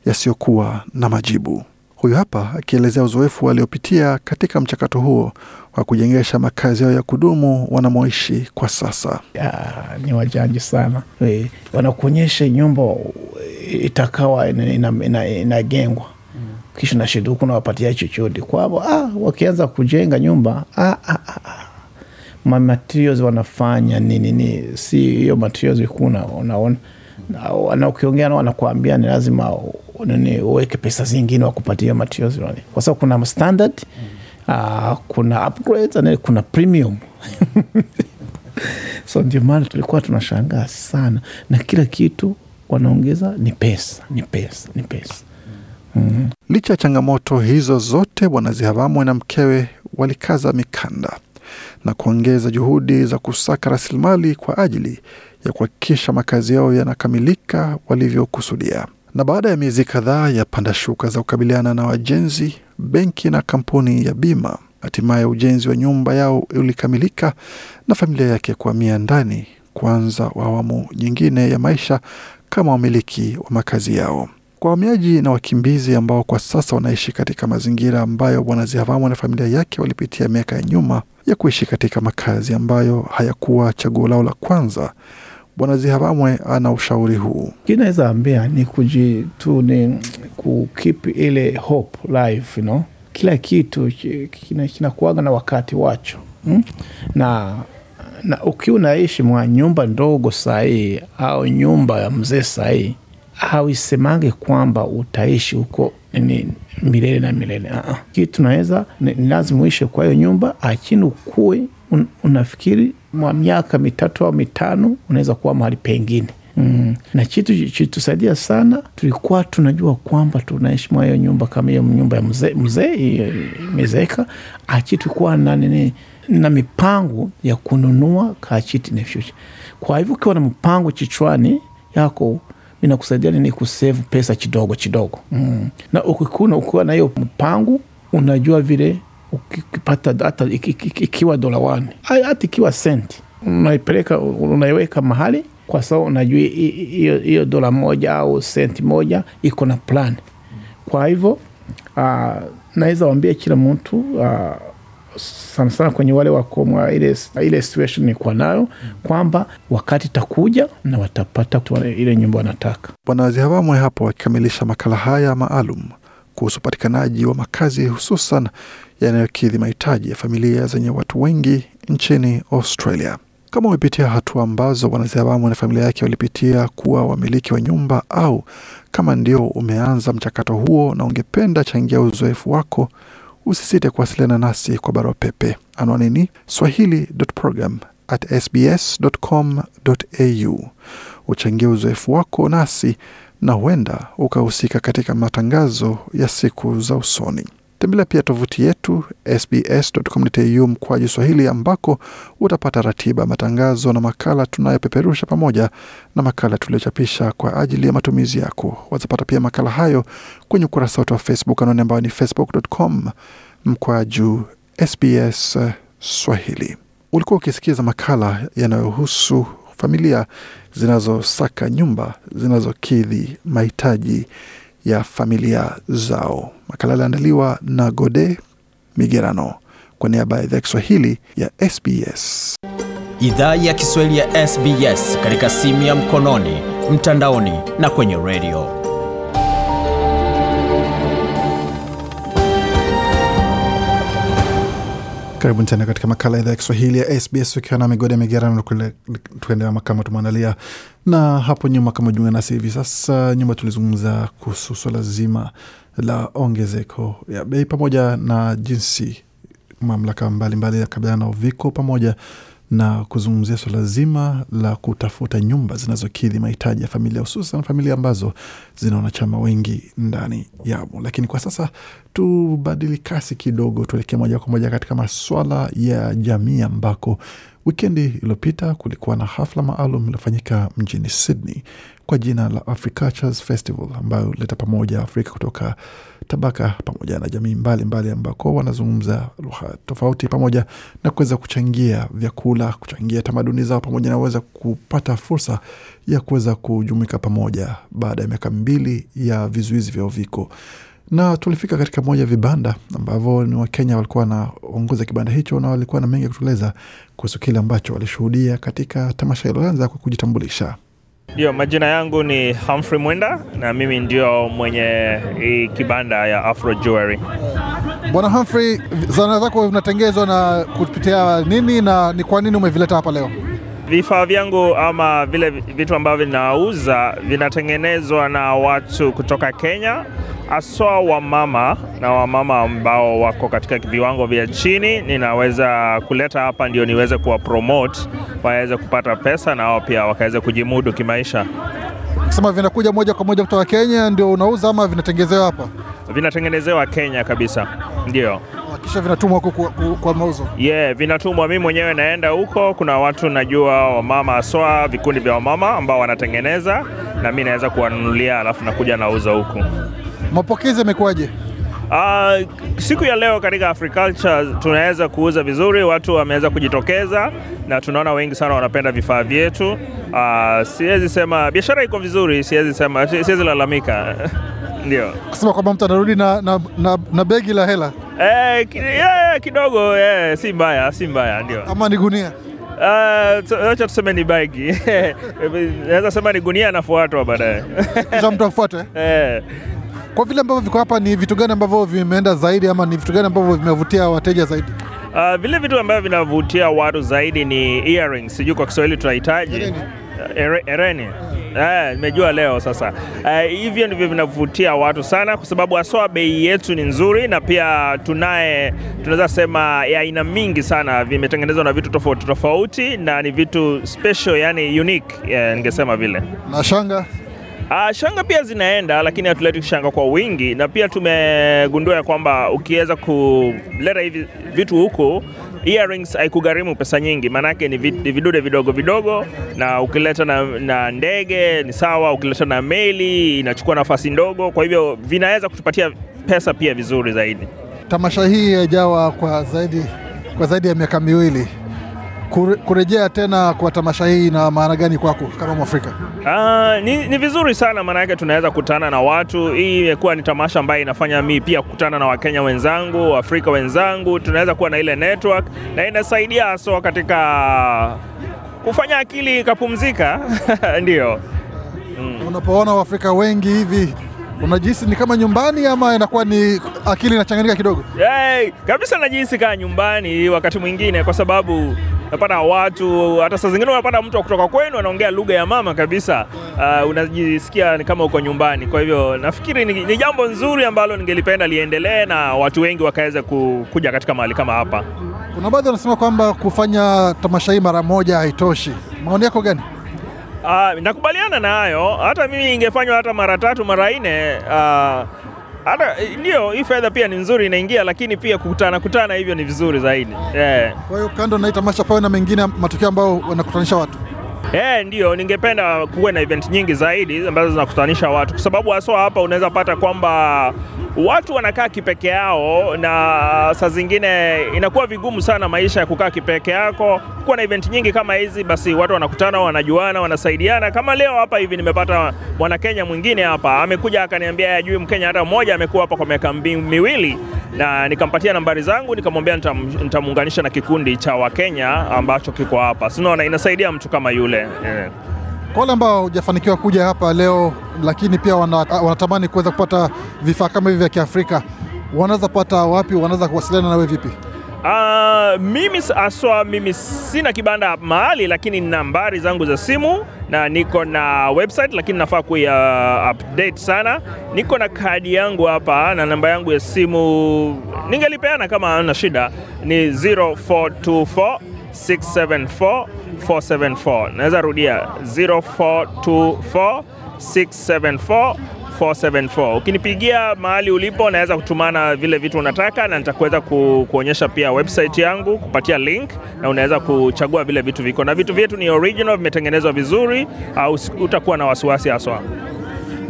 yasiyokuwa na majibu. Huyu hapa akielezea uzoefu aliopitia katika mchakato huo wa kujengesha makazi yao ya kudumu wanamoishi kwa sasa. Ya, ni wajanja sana e, wanakuonyesha nyumba itakawa inagengwa ina, ina, ina kisha nashiduku nawapatia chochote kwavo. Ah, wakianza kujenga nyumba ah, ah, ah. Ma materials wanafanya nini ni si hiyo materials kuna unaona na ukiongea nao wanakuambia ni lazima nini uweke pesa zingine wakupatia materials kwa sababu kuna standard uh, kuna upgrades kuna premium. So ndio maana tulikuwa tunashangaa sana. Na kila kitu wanaongeza ni pesa ni pesa ni pesa. Mm-hmm. Licha ya changamoto hizo zote, Bwana Zihavamwe na mkewe walikaza mikanda na kuongeza juhudi za kusaka rasilimali kwa ajili ya kuhakikisha makazi yao yanakamilika walivyokusudia. Na baada ya miezi kadhaa ya panda shuka za kukabiliana na wajenzi, benki na kampuni ya bima, hatimaye ujenzi wa nyumba yao ulikamilika na familia yake kuhamia ndani kuanza awamu nyingine ya maisha kama wamiliki wa makazi yao. Kwa wahamiaji na wakimbizi ambao kwa sasa wanaishi katika mazingira ambayo Bwana Zihavamwe na familia yake walipitia miaka ya nyuma ya kuishi katika makazi ambayo hayakuwa chaguo lao la kwanza, Bwana Zihabamwe ana ushauri huu. Kinaweza ambia ni kujitu ni kukip ile hope life, you know? Kila kitu kinakuaga kina na wakati wacho hmm? na na ukiwa unaishi mwa nyumba ndogo sahii au nyumba ya mzee sahii hauisemange kwamba utaishi huko ni milele na milele. Kitu naweza ni lazima uishi kwa hiyo nyumba, lakini ukuwe un, unafikiri mwa miaka mitatu au mitano unaweza kuwa mahali pengine. Mm. Na kitu chitusaidia sana, tulikuwa tunajua kwamba tunaishi hiyo nyumba kama hiyo nyumba ya mzee mzee imezeeka, achi tulikuwa na nini na mipango ya kununua kachiti future. Kwa hivyo ukiwa na mpango chichwani yako inakusaidia nini kusevu pesa kidogo kidogo mm. na ukikuna ukiwa na hiyo mpango unajua vile ukipata hata ikiwa dola hata ikiwa senti unaipeleka unaiweka mahali kwa sababu unajua hiyo dola moja au senti moja iko na plan. Kwa hivyo uh, naweza wambia kila mtu uh, sana sana kwenye wale wako ile, ile situation nikuwa nayo kwamba wakati takuja na watapata ile nyumba wanataka. Bwana Zihavamwe hapo akikamilisha makala haya maalum kuhusu upatikanaji wa makazi hususan yanayokidhi mahitaji ya familia zenye watu wengi nchini Australia. Kama umepitia hatua ambazo Bwana Zihavamwe na familia yake walipitia kuwa wamiliki wa nyumba, au kama ndio umeanza mchakato huo na ungependa changia uzoefu wako usisite kuwasiliana nasi kwa barua pepe. Anwani ni swahili.program@sbs.com.au. Uchangie uzoefu wako nasi na huenda ukahusika katika matangazo ya siku za usoni. Tembelea pia tovuti yetu sbs.com.au mkwaju Swahili, ambako utapata ratiba, matangazo na makala tunayopeperusha pamoja na makala tuliochapisha kwa ajili ya matumizi yako. Wazapata pia makala hayo kwenye ukurasa wetu wa Facebook, anwani ambayo ni facebook.com mkwaju SBS Swahili. Ulikuwa ukisikiza makala yanayohusu familia zinazosaka nyumba zinazokidhi mahitaji ya familia zao. Makala aliandaliwa na Gode Migerano kwa niaba ya idhaa ya Kiswahili ya SBS. Idhaa ya Kiswahili ya SBS katika simu ya mkononi, mtandaoni na kwenye redio. Karibuni tena katika makala ya idhaa ya Kiswahili ya SBS ukiwa na migode migerano, tuendelea makama tumeandalia. Na hapo nyuma, kama jiunga nasi hivi sasa, nyuma tulizungumza kuhusu swala zima la ongezeko ya bei pamoja na jinsi mamlaka mbalimbali ya kabiliana na uviko pamoja na kuzungumzia swala zima la kutafuta nyumba zinazokidhi mahitaji ya familia, hususan familia ambazo zina wanachama wengi ndani yamo. Lakini kwa sasa tubadili kasi kidogo, tuelekee moja kwa moja katika maswala ya jamii ambako Wikendi iliyopita kulikuwa na hafla maalum iliyofanyika mjini Sydney kwa jina la Africultures Festival ambayo huleta pamoja Afrika kutoka tabaka pamoja na jamii mbalimbali ambako wanazungumza lugha tofauti pamoja na kuweza kuchangia vyakula, kuchangia tamaduni zao pamoja na kuweza kupata fursa ya kuweza kujumuika pamoja baada ya miaka mbili ya vizuizi vya uviko na tulifika katika moja vibanda ambavyo ni Wakenya walikuwa wanaongoza kibanda hicho na walikuwa na mengi ya kutueleza kuhusu kile ambacho walishuhudia katika tamasha hilo. Kwa kujitambulisha. Ndio, majina yangu ni Humphrey Mwenda na mimi ndio mwenye hii kibanda ya Afro Jewelry. Bwana Humphrey, zana zako vinatengezwa na kupitia nini na ni kwa nini umevileta hapa leo? Vifaa vyangu ama vile vitu ambavyo ninauza vinatengenezwa na watu kutoka Kenya, haswa wamama na wamama ambao wako katika viwango vya chini. Ninaweza kuleta hapa ndio niweze kuwa promote waweze kupata pesa na wao pia wakaweze kujimudu kimaisha. Sema vinakuja moja kwa moja kutoka Kenya ndio unauza ama vinatengenezewa hapa? Vinatengenezewa Kenya kabisa, ndio Kisha vinatumwa huko kwa, kwa, kwa mauzo. Yeah, vinatumwa. Mimi mwenyewe naenda huko, kuna watu najua wamama haswa, vikundi vya wamama ambao wanatengeneza na mi naweza kuwanunulia, alafu nakuja nauza huku. Mapokezi yamekuwaje? Uh, siku ya leo katika Africulture tunaweza kuuza vizuri, watu wameweza kujitokeza na tunaona wengi sana wanapenda vifaa vyetu. Uh, siwezi sema biashara iko vizuri, siwezi sema, siwezi lalamika ndio Kusema kwamba mtu anarudi na, na, na, na begi la hela eh, yeah, kidogo eh, si mbaya, si mbaya ndio. ama ni gunia? Uh, acha tuseme ni bagi naweza sema ni gunia anafuatwa baadaye Kisha mtu afuate. eh. Kwa vile ambavyo viko hapa, ni vitu gani ambavyo vimeenda zaidi ama ni vitu gani ambavyo vimevutia wateja zaidi? Uh, vile vitu ambavyo vinavutia watu zaidi ni earrings, sijui kwa Kiswahili tunahitaji Ere- ereni. Eh, nimejua leo sasa. Eh, hivyo ndivyo vinavutia watu sana kwa sababu haswa bei yetu ni nzuri na pia tunaye tunaweza sema ya aina mingi sana vimetengenezwa na vitu tofauti tofauti na ni vitu special yani unique eh, ningesema vile. Na shanga Uh, shanga pia zinaenda lakini hatuleti shanga kwa wingi, na pia tumegundua ya kwamba ukiweza kuleta hivi vitu huku earrings haikugharimu pesa nyingi, maanake ni vidude vidogo vidogo, na ukileta na, na ndege ni sawa, ukileta na meli inachukua nafasi ndogo, kwa hivyo vinaweza kutupatia pesa pia vizuri zaidi. tamasha hii yajawa kwa zaidi, kwa zaidi ya miaka miwili. Kure, kurejea tena kwa tamasha hii na maana gani kwako kama Mwafrika? Uh, ni, ni vizuri sana maana yake tunaweza kutana na watu. Hii imekuwa ni tamasha ambayo inafanya mi pia kukutana na Wakenya wenzangu, Waafrika wenzangu, tunaweza kuwa na ile network na inasaidia haswa katika kufanya akili ikapumzika ndio. Unapoona Waafrika wengi hivi unajihisi ni kama nyumbani ama inakuwa ni akili inachanganyika kidogo? Hey, kabisa najihisi kaa nyumbani wakati mwingine, kwa sababu napata watu, hata saa zingine unapata mtu kutoka kwenu anaongea lugha ya mama kabisa. Uh, unajisikia ni kama uko nyumbani. Kwa hivyo nafikiri ni, ni jambo nzuri ambalo ningelipenda liendelee na watu wengi wakaweza ku, kuja katika mahali kama hapa. Kuna baadhi wanasema kwamba kufanya tamasha hii mara moja haitoshi. Maoni yako gani? Uh, nakubaliana na hayo. Hata mimi ingefanywa hata mara tatu mara nne. Uh, hata ndio hii fedha pia ni nzuri inaingia, lakini pia kukutana kutana hivyo ni vizuri zaidi yeah. Kwa hiyo kando na tamasha, pawe na mengine matukio ambayo wanakutanisha watu. Eh, ndio ningependa kuwe na event nyingi zaidi ambazo zinakutanisha watu, kwa sababu haswa hapa unaweza pata kwamba watu wanakaa kipeke yao, na saa zingine inakuwa vigumu sana maisha ya kukaa kipeke yako. Kuwa na event nyingi kama hizi, basi watu wanakutana, wanajuana, wanasaidiana. Kama leo hapa hivi nimepata mwanakenya mwingine hapa amekuja akaniambia ajui Mkenya hata mmoja amekuwa hapa kwa miaka miwili, na nikampatia nambari zangu, nikamwambia nitam- nitamuunganisha na kikundi cha Wakenya ambacho kiko hapa. Sinaona inasaidia mtu kama yule eh. Kwa wale ambao hujafanikiwa kuja hapa leo, lakini pia wanatamani kuweza kupata vifaa kama hivi vya Kiafrika, wanaweza pata wapi? Wanaweza kuwasiliana nawe vipi? Uh, mimi aswa mimi sina kibanda mahali, lakini nambari zangu za simu na niko na website, lakini nafaa kuya update sana. Niko na kadi yangu hapa na namba yangu ya simu ningelipeana kama ana shida, ni 0424 674 474. Naweza rudia 0424 674 474. Ukinipigia mahali ulipo, naweza kutumana vile vitu unataka, na nitakuweza ku, kuonyesha pia website yangu, kupatia link, na unaweza kuchagua vile vitu viko, na vitu vyetu ni original, vimetengenezwa vizuri, au utakuwa na wasiwasi haswa.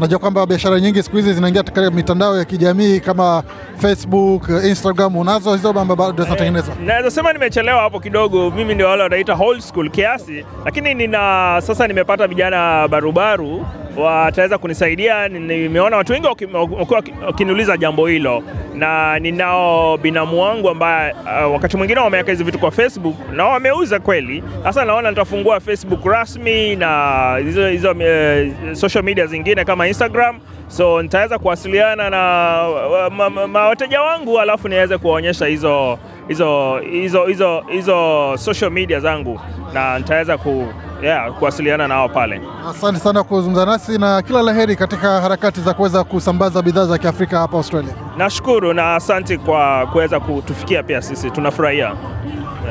Najua kwamba biashara nyingi siku hizi zinaingia katika mitandao ya kijamii kama Facebook, Instagram. Unazo hizo mambo bado zinatengenezwa? Naweza sema nimechelewa hapo kidogo, mimi ndio wale wanaita old school kiasi, lakini nina sasa nimepata vijana barubaru wataweza kunisaidia. Nimeona watu wengi wakiwa wakiniuliza jambo hilo, na ninao binamu wangu ambaye uh, wakati mwingine wameweka hizi vitu kwa Facebook na wameuza kweli. Sasa naona nitafungua Facebook rasmi na hizo uh, social media zingine kama Instagram, so nitaweza kuwasiliana na uh, ma, ma, ma, wateja wangu, alafu niweze kuwaonyesha hizo hizo hizo hizo hizo social media zangu na nitaweza ku yeah, kuwasiliana nao pale. Asante sana kuzungumza nasi na kila la heri katika harakati za kuweza kusambaza bidhaa za Kiafrika hapa Australia. Nashukuru na asante kwa kuweza kutufikia pia sisi tunafurahia.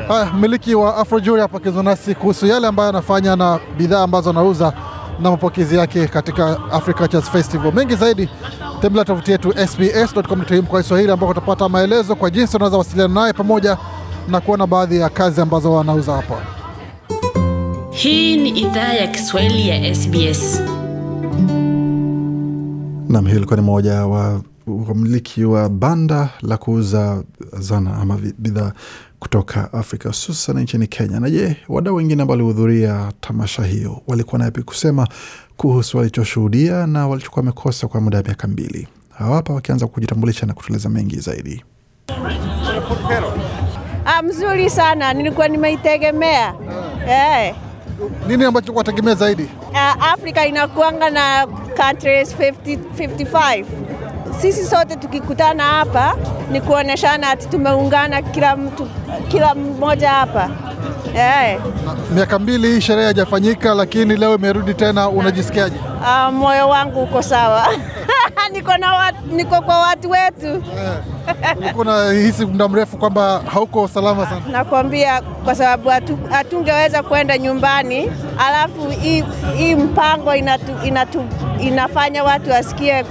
Haya, mmiliki wa Afro hapa akizungumza nasi kuhusu yale ambayo anafanya na bidhaa ambazo anauza na mapokezi yake katika Africa Cultures Festival. Mengi zaidi tembelea tovuti yetu sbs.com.au kwa Kiswahili ambako utapata maelezo kwa jinsi unaweza wasiliana naye pamoja na kuona baadhi ya kazi ambazo wanauza hapa. Hii ni idhaa ya Kiswahili ya SBS. Nam, hiyo ilikuwa ni moja wa wamiliki wa banda la kuuza zana ama bidhaa kutoka Afrika hususan nchini Kenya. Na je, wadau wengine ambao walihudhuria tamasha hiyo walikuwa na yapi kusema kuhusu walichoshuhudia na walichokuwa wamekosa kwa muda wa miaka mbili? Hawapa wakianza kujitambulisha na kutueleza mengi zaidi. Ah, mzuri sana, nilikuwa nimeitegemea eh. Nini ambacho wategemea zaidi? Uh, Afrika inakuanga na countries 50, 55. Sisi sote tukikutana hapa ni kuoneshana ati tumeungana, kila mtu, kila mmoja hapa eh. Miaka mbili hii sherehe haijafanyika, lakini leo imerudi tena, unajisikiaje? Uh, moyo wangu uko sawa niko, na wat, niko kwa watu wetu Ulikuwa unahisi muda mrefu kwamba hauko salama sana? Nakwambia, kwa sababu hatu, hatungeweza kwenda nyumbani, alafu hii, hii mpango inatu, inatu, inafanya watu wasikie.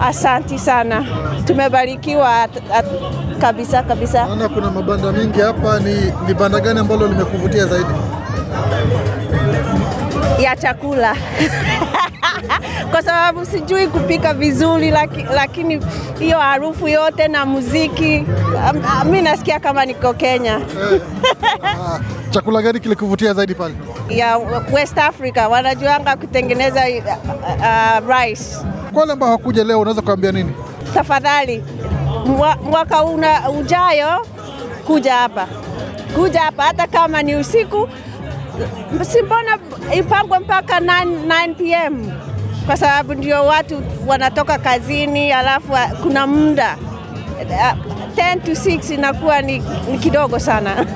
Asanti sana, tumebarikiwa at, at, kabisa kabisa. Naona kuna mabanda mingi hapa. Ni, ni banda gani ambalo limekuvutia zaidi? Ya chakula kwa sababu sijui kupika vizuri, laki, lakini hiyo harufu yote na muziki um, mi nasikia kama niko Kenya. Ah, chakula gani kilikuvutia zaidi pale? ya West Africa wanajuanga kutengeneza uh, rice. Kwa wale ambao hawakuja leo, unaweza kuambia nini? Tafadhali mwaka una ujayo kuja hapa, kuja hapa hata kama ni usiku, si mbona ipangwe mpaka 9, 9 pm kwa sababu ndio watu wanatoka kazini, alafu kuna muda 10 to 6 inakuwa ni, ni kidogo sana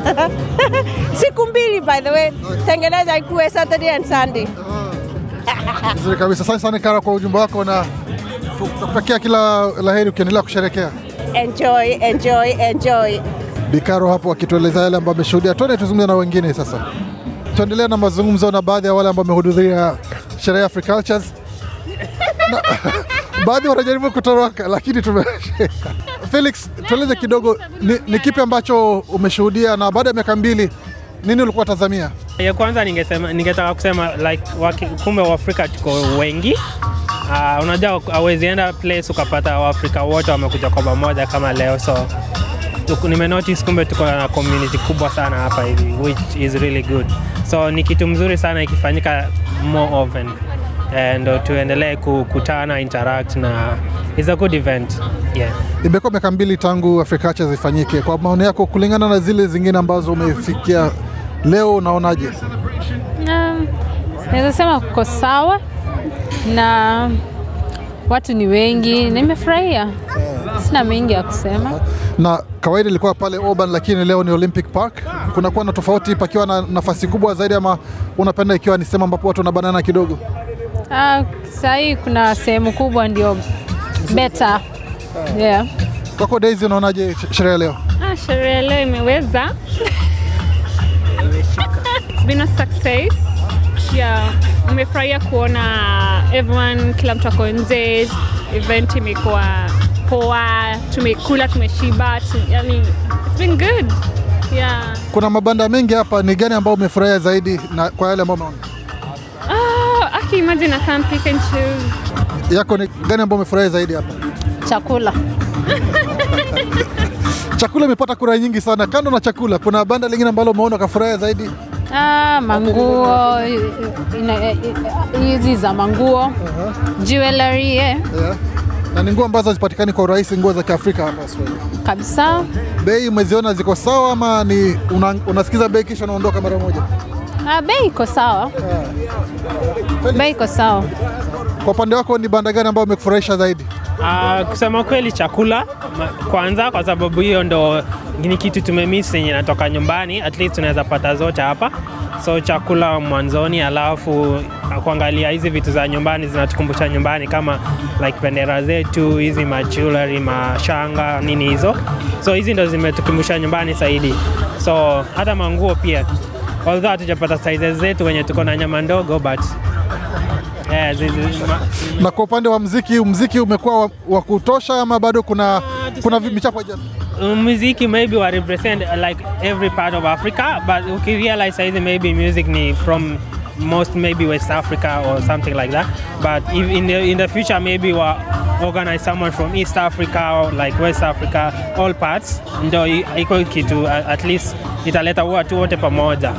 siku mbili by the way, tengeneza ikuwe Saturday and Sunday. Vizuri kabisa. Asante sana Kara kwa ujumbe wako na tukutakia kila la heri ukiendelea kusherekea. Enjoy, enjoy, enjoy. Bikaro hapo akitueleza yale ambayo ameshuhudia. Tuende tuzungumze na wengine sasa. Tuendelea na mazungumzo na baadhi ya wale ambao wamehudhuria sherehe ya Africa Cultures. Baadhi wanajaribu kutoroka lakini tume Felix, tueleze kidogo ni, ni kipi ambacho umeshuhudia na baada ya miaka mbili nini ulikuwa tazamia? Ya kwanza ningesema, ningetaka kusema like waki, kumbe Waafrika tuko wengi. Uh, unajua hauwezi place ukapata Waafrika wote wamekuja kwa pamoja kama leo, so nimenotice kumbe tuko na community kubwa sana hapa hivi which is really good, so ni kitu mzuri sana ikifanyika more often ndo tuendelee kukutana interact na It's a good event yeah. Imekuwa miaka mbili tangu Africa zifanyike. ifanyike. Kwa maoni yako, kulingana na zile zingine ambazo umefikia leo, unaonaje? Um, naweza sema kuko sawa na watu ni wengi, nimefurahia, sina mengi ya kusema. Na kawaida ilikuwa pale Oban, lakini leo ni Olympic Park. Kunakuwa na tofauti pakiwa na nafasi kubwa zaidi, ama unapenda ikiwa ni sehemu ambapo watu wanabanana kidogo? Ah, saa hii kuna sehemu kubwa ndio better. Yeah. Kwako Daisy, unaonaje sherehe leo? Ah, sherehe leo imeweza. It's been a success. Yeah. nimefurahia kuona everyone, kila mtu ako nje, event imekuwa poa, tumekula, tumeshiba, tu, yani it's been good. Yeah. Kuna mabanda mengi hapa, ni gani ambao umefurahia zaidi na kwa yale ambao umeona? Oh, aki imagine I can't pick and choose. Yako ni gani ambao umefurahia zaidi hapa? Chakula. Chakula imepata kura nyingi sana. Kando na chakula, kuna banda lingine ambalo umeona ukafurahia zaidi? Ah, manguo hizi za manguo jewelry eh, Yeah. Na ni nguo ambazo hazipatikani kwa urahisi, nguo za Kiafrika hapa Australia. kabisa. Bei umeziona ziko sawa ama ni una, unasikiza bei kisha unaondoka mara moja? Ah, bei iko sawa, bei iko sawa. Kwa upande wako ni banda gani ambayo umekufurahisha zaidi? Uh, kusema kweli chakula kwanza, kwa sababu hiyo ndo ni kitu tumemiss yenye natoka nyumbani, at least tunaweza pata zote hapa, so chakula mwanzoni, alafu kuangalia hizi vitu za nyumbani zinatukumbusha nyumbani, kama like bendera zetu hizi machulari, mashanga nini hizo, so hizi ndo zimetukumbusha nyumbani zaidi, so hata manguo pia, although hatujapata sizes zetu wenye tuko na nyama ndogo but yeah, zizi, ma, Na kwa upande wa mziki, mziki umekuwa wa, wa kutosha ama bado kuna kuna michapo haija- muziki maybe wa represent uh, like every part of Africa but ukirealize saizi maybe music ni from most maybe West Africa or something like that. But if in the, in the future maybe wa organize someone from East Africa or like West Africa all parts ndo iko kitu at least italeta watu wote pamoja.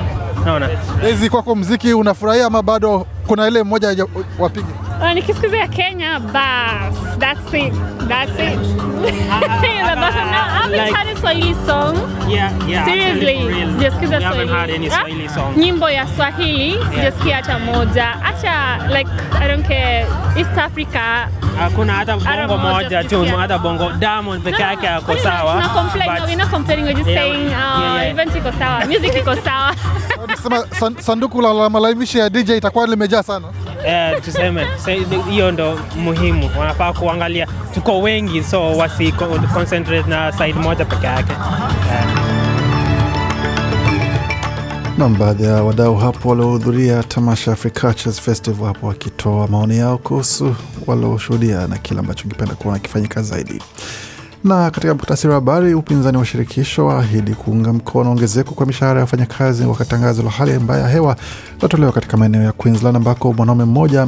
Naona hizi kwako mziki unafurahia ama bado kuna ile mmoja wapige? Uh, nikisikizia Kenya, bas, that's it, that's it. Swahili song. yeah, yeah, Seriously, sijasikiza Swahili. Ah, Nyimbo ya Swahili sijasikia hata moja. Acha like I don't care East Africa. hakuna hata Hata bongo moja tu hata bongo Diamond peke yake ako sawa not complaining, no, we're not complaining, we're just saying yeah, uh, yeah. event iko sawa, music iko sawa. Sema sanduku la, la ya DJ itakuwa limejaa sana. eh, tuseme hiyo ndo muhimu, wanafaa kuangalia, tuko wengi so wasi co- concentrate na side moja peke yake. Nam na baadhi ya wadau hapo waliohudhuria tamasha Africatures Festival hapo wakitoa maoni yao kuhusu walioshuhudia na kile ambacho kipenda kuona kifanyika zaidi. Na katika muhtasari wa habari, upinzani wa shirikisho waahidi kuunga mkono ongezeko kwa mishahara ya wafanyakazi, wakati tangazo la hali mbaya ya hewa latolewa katika maeneo ya Queensland ambako mwanaume mmoja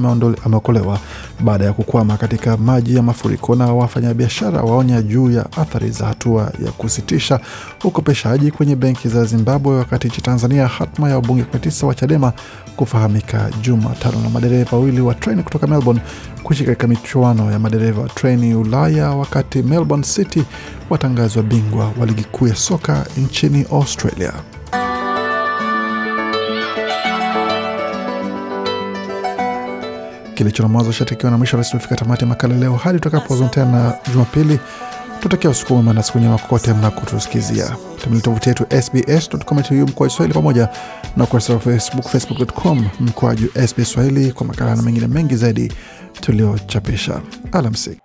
ameokolewa baada ya kukwama katika maji ya mafuriko, na wafanyabiashara waonya juu ya athari za hatua ya kusitisha ukopeshaji kwenye benki za Zimbabwe, wakati nchi Tanzania hatma ya wabunge 19 wa Chadema kufahamika Jumatano, na madereva wawili wa treni kutoka Melbourne kushiriki katika michuano ya madereva wa treni Ulaya, wakati Melbourne City watangazwa bingwa wa ligi kuu ya soka nchini Australia. Kilicho na mwanzo shatakiwa na mwisho, basi tumefika tamati makala leo. Hadi tutakapozungumza tena Jumapili, tutakia usiku mwema na siku njema kokote mnakotusikizia. Tembelea tovuti yetu sbs.com.au mkoa Swahili pamoja na ukurasa wa Facebook, facebook.com mkoaju SBS Swahili kwa makala na mengine mengi zaidi tuliochapisha. Alamsik.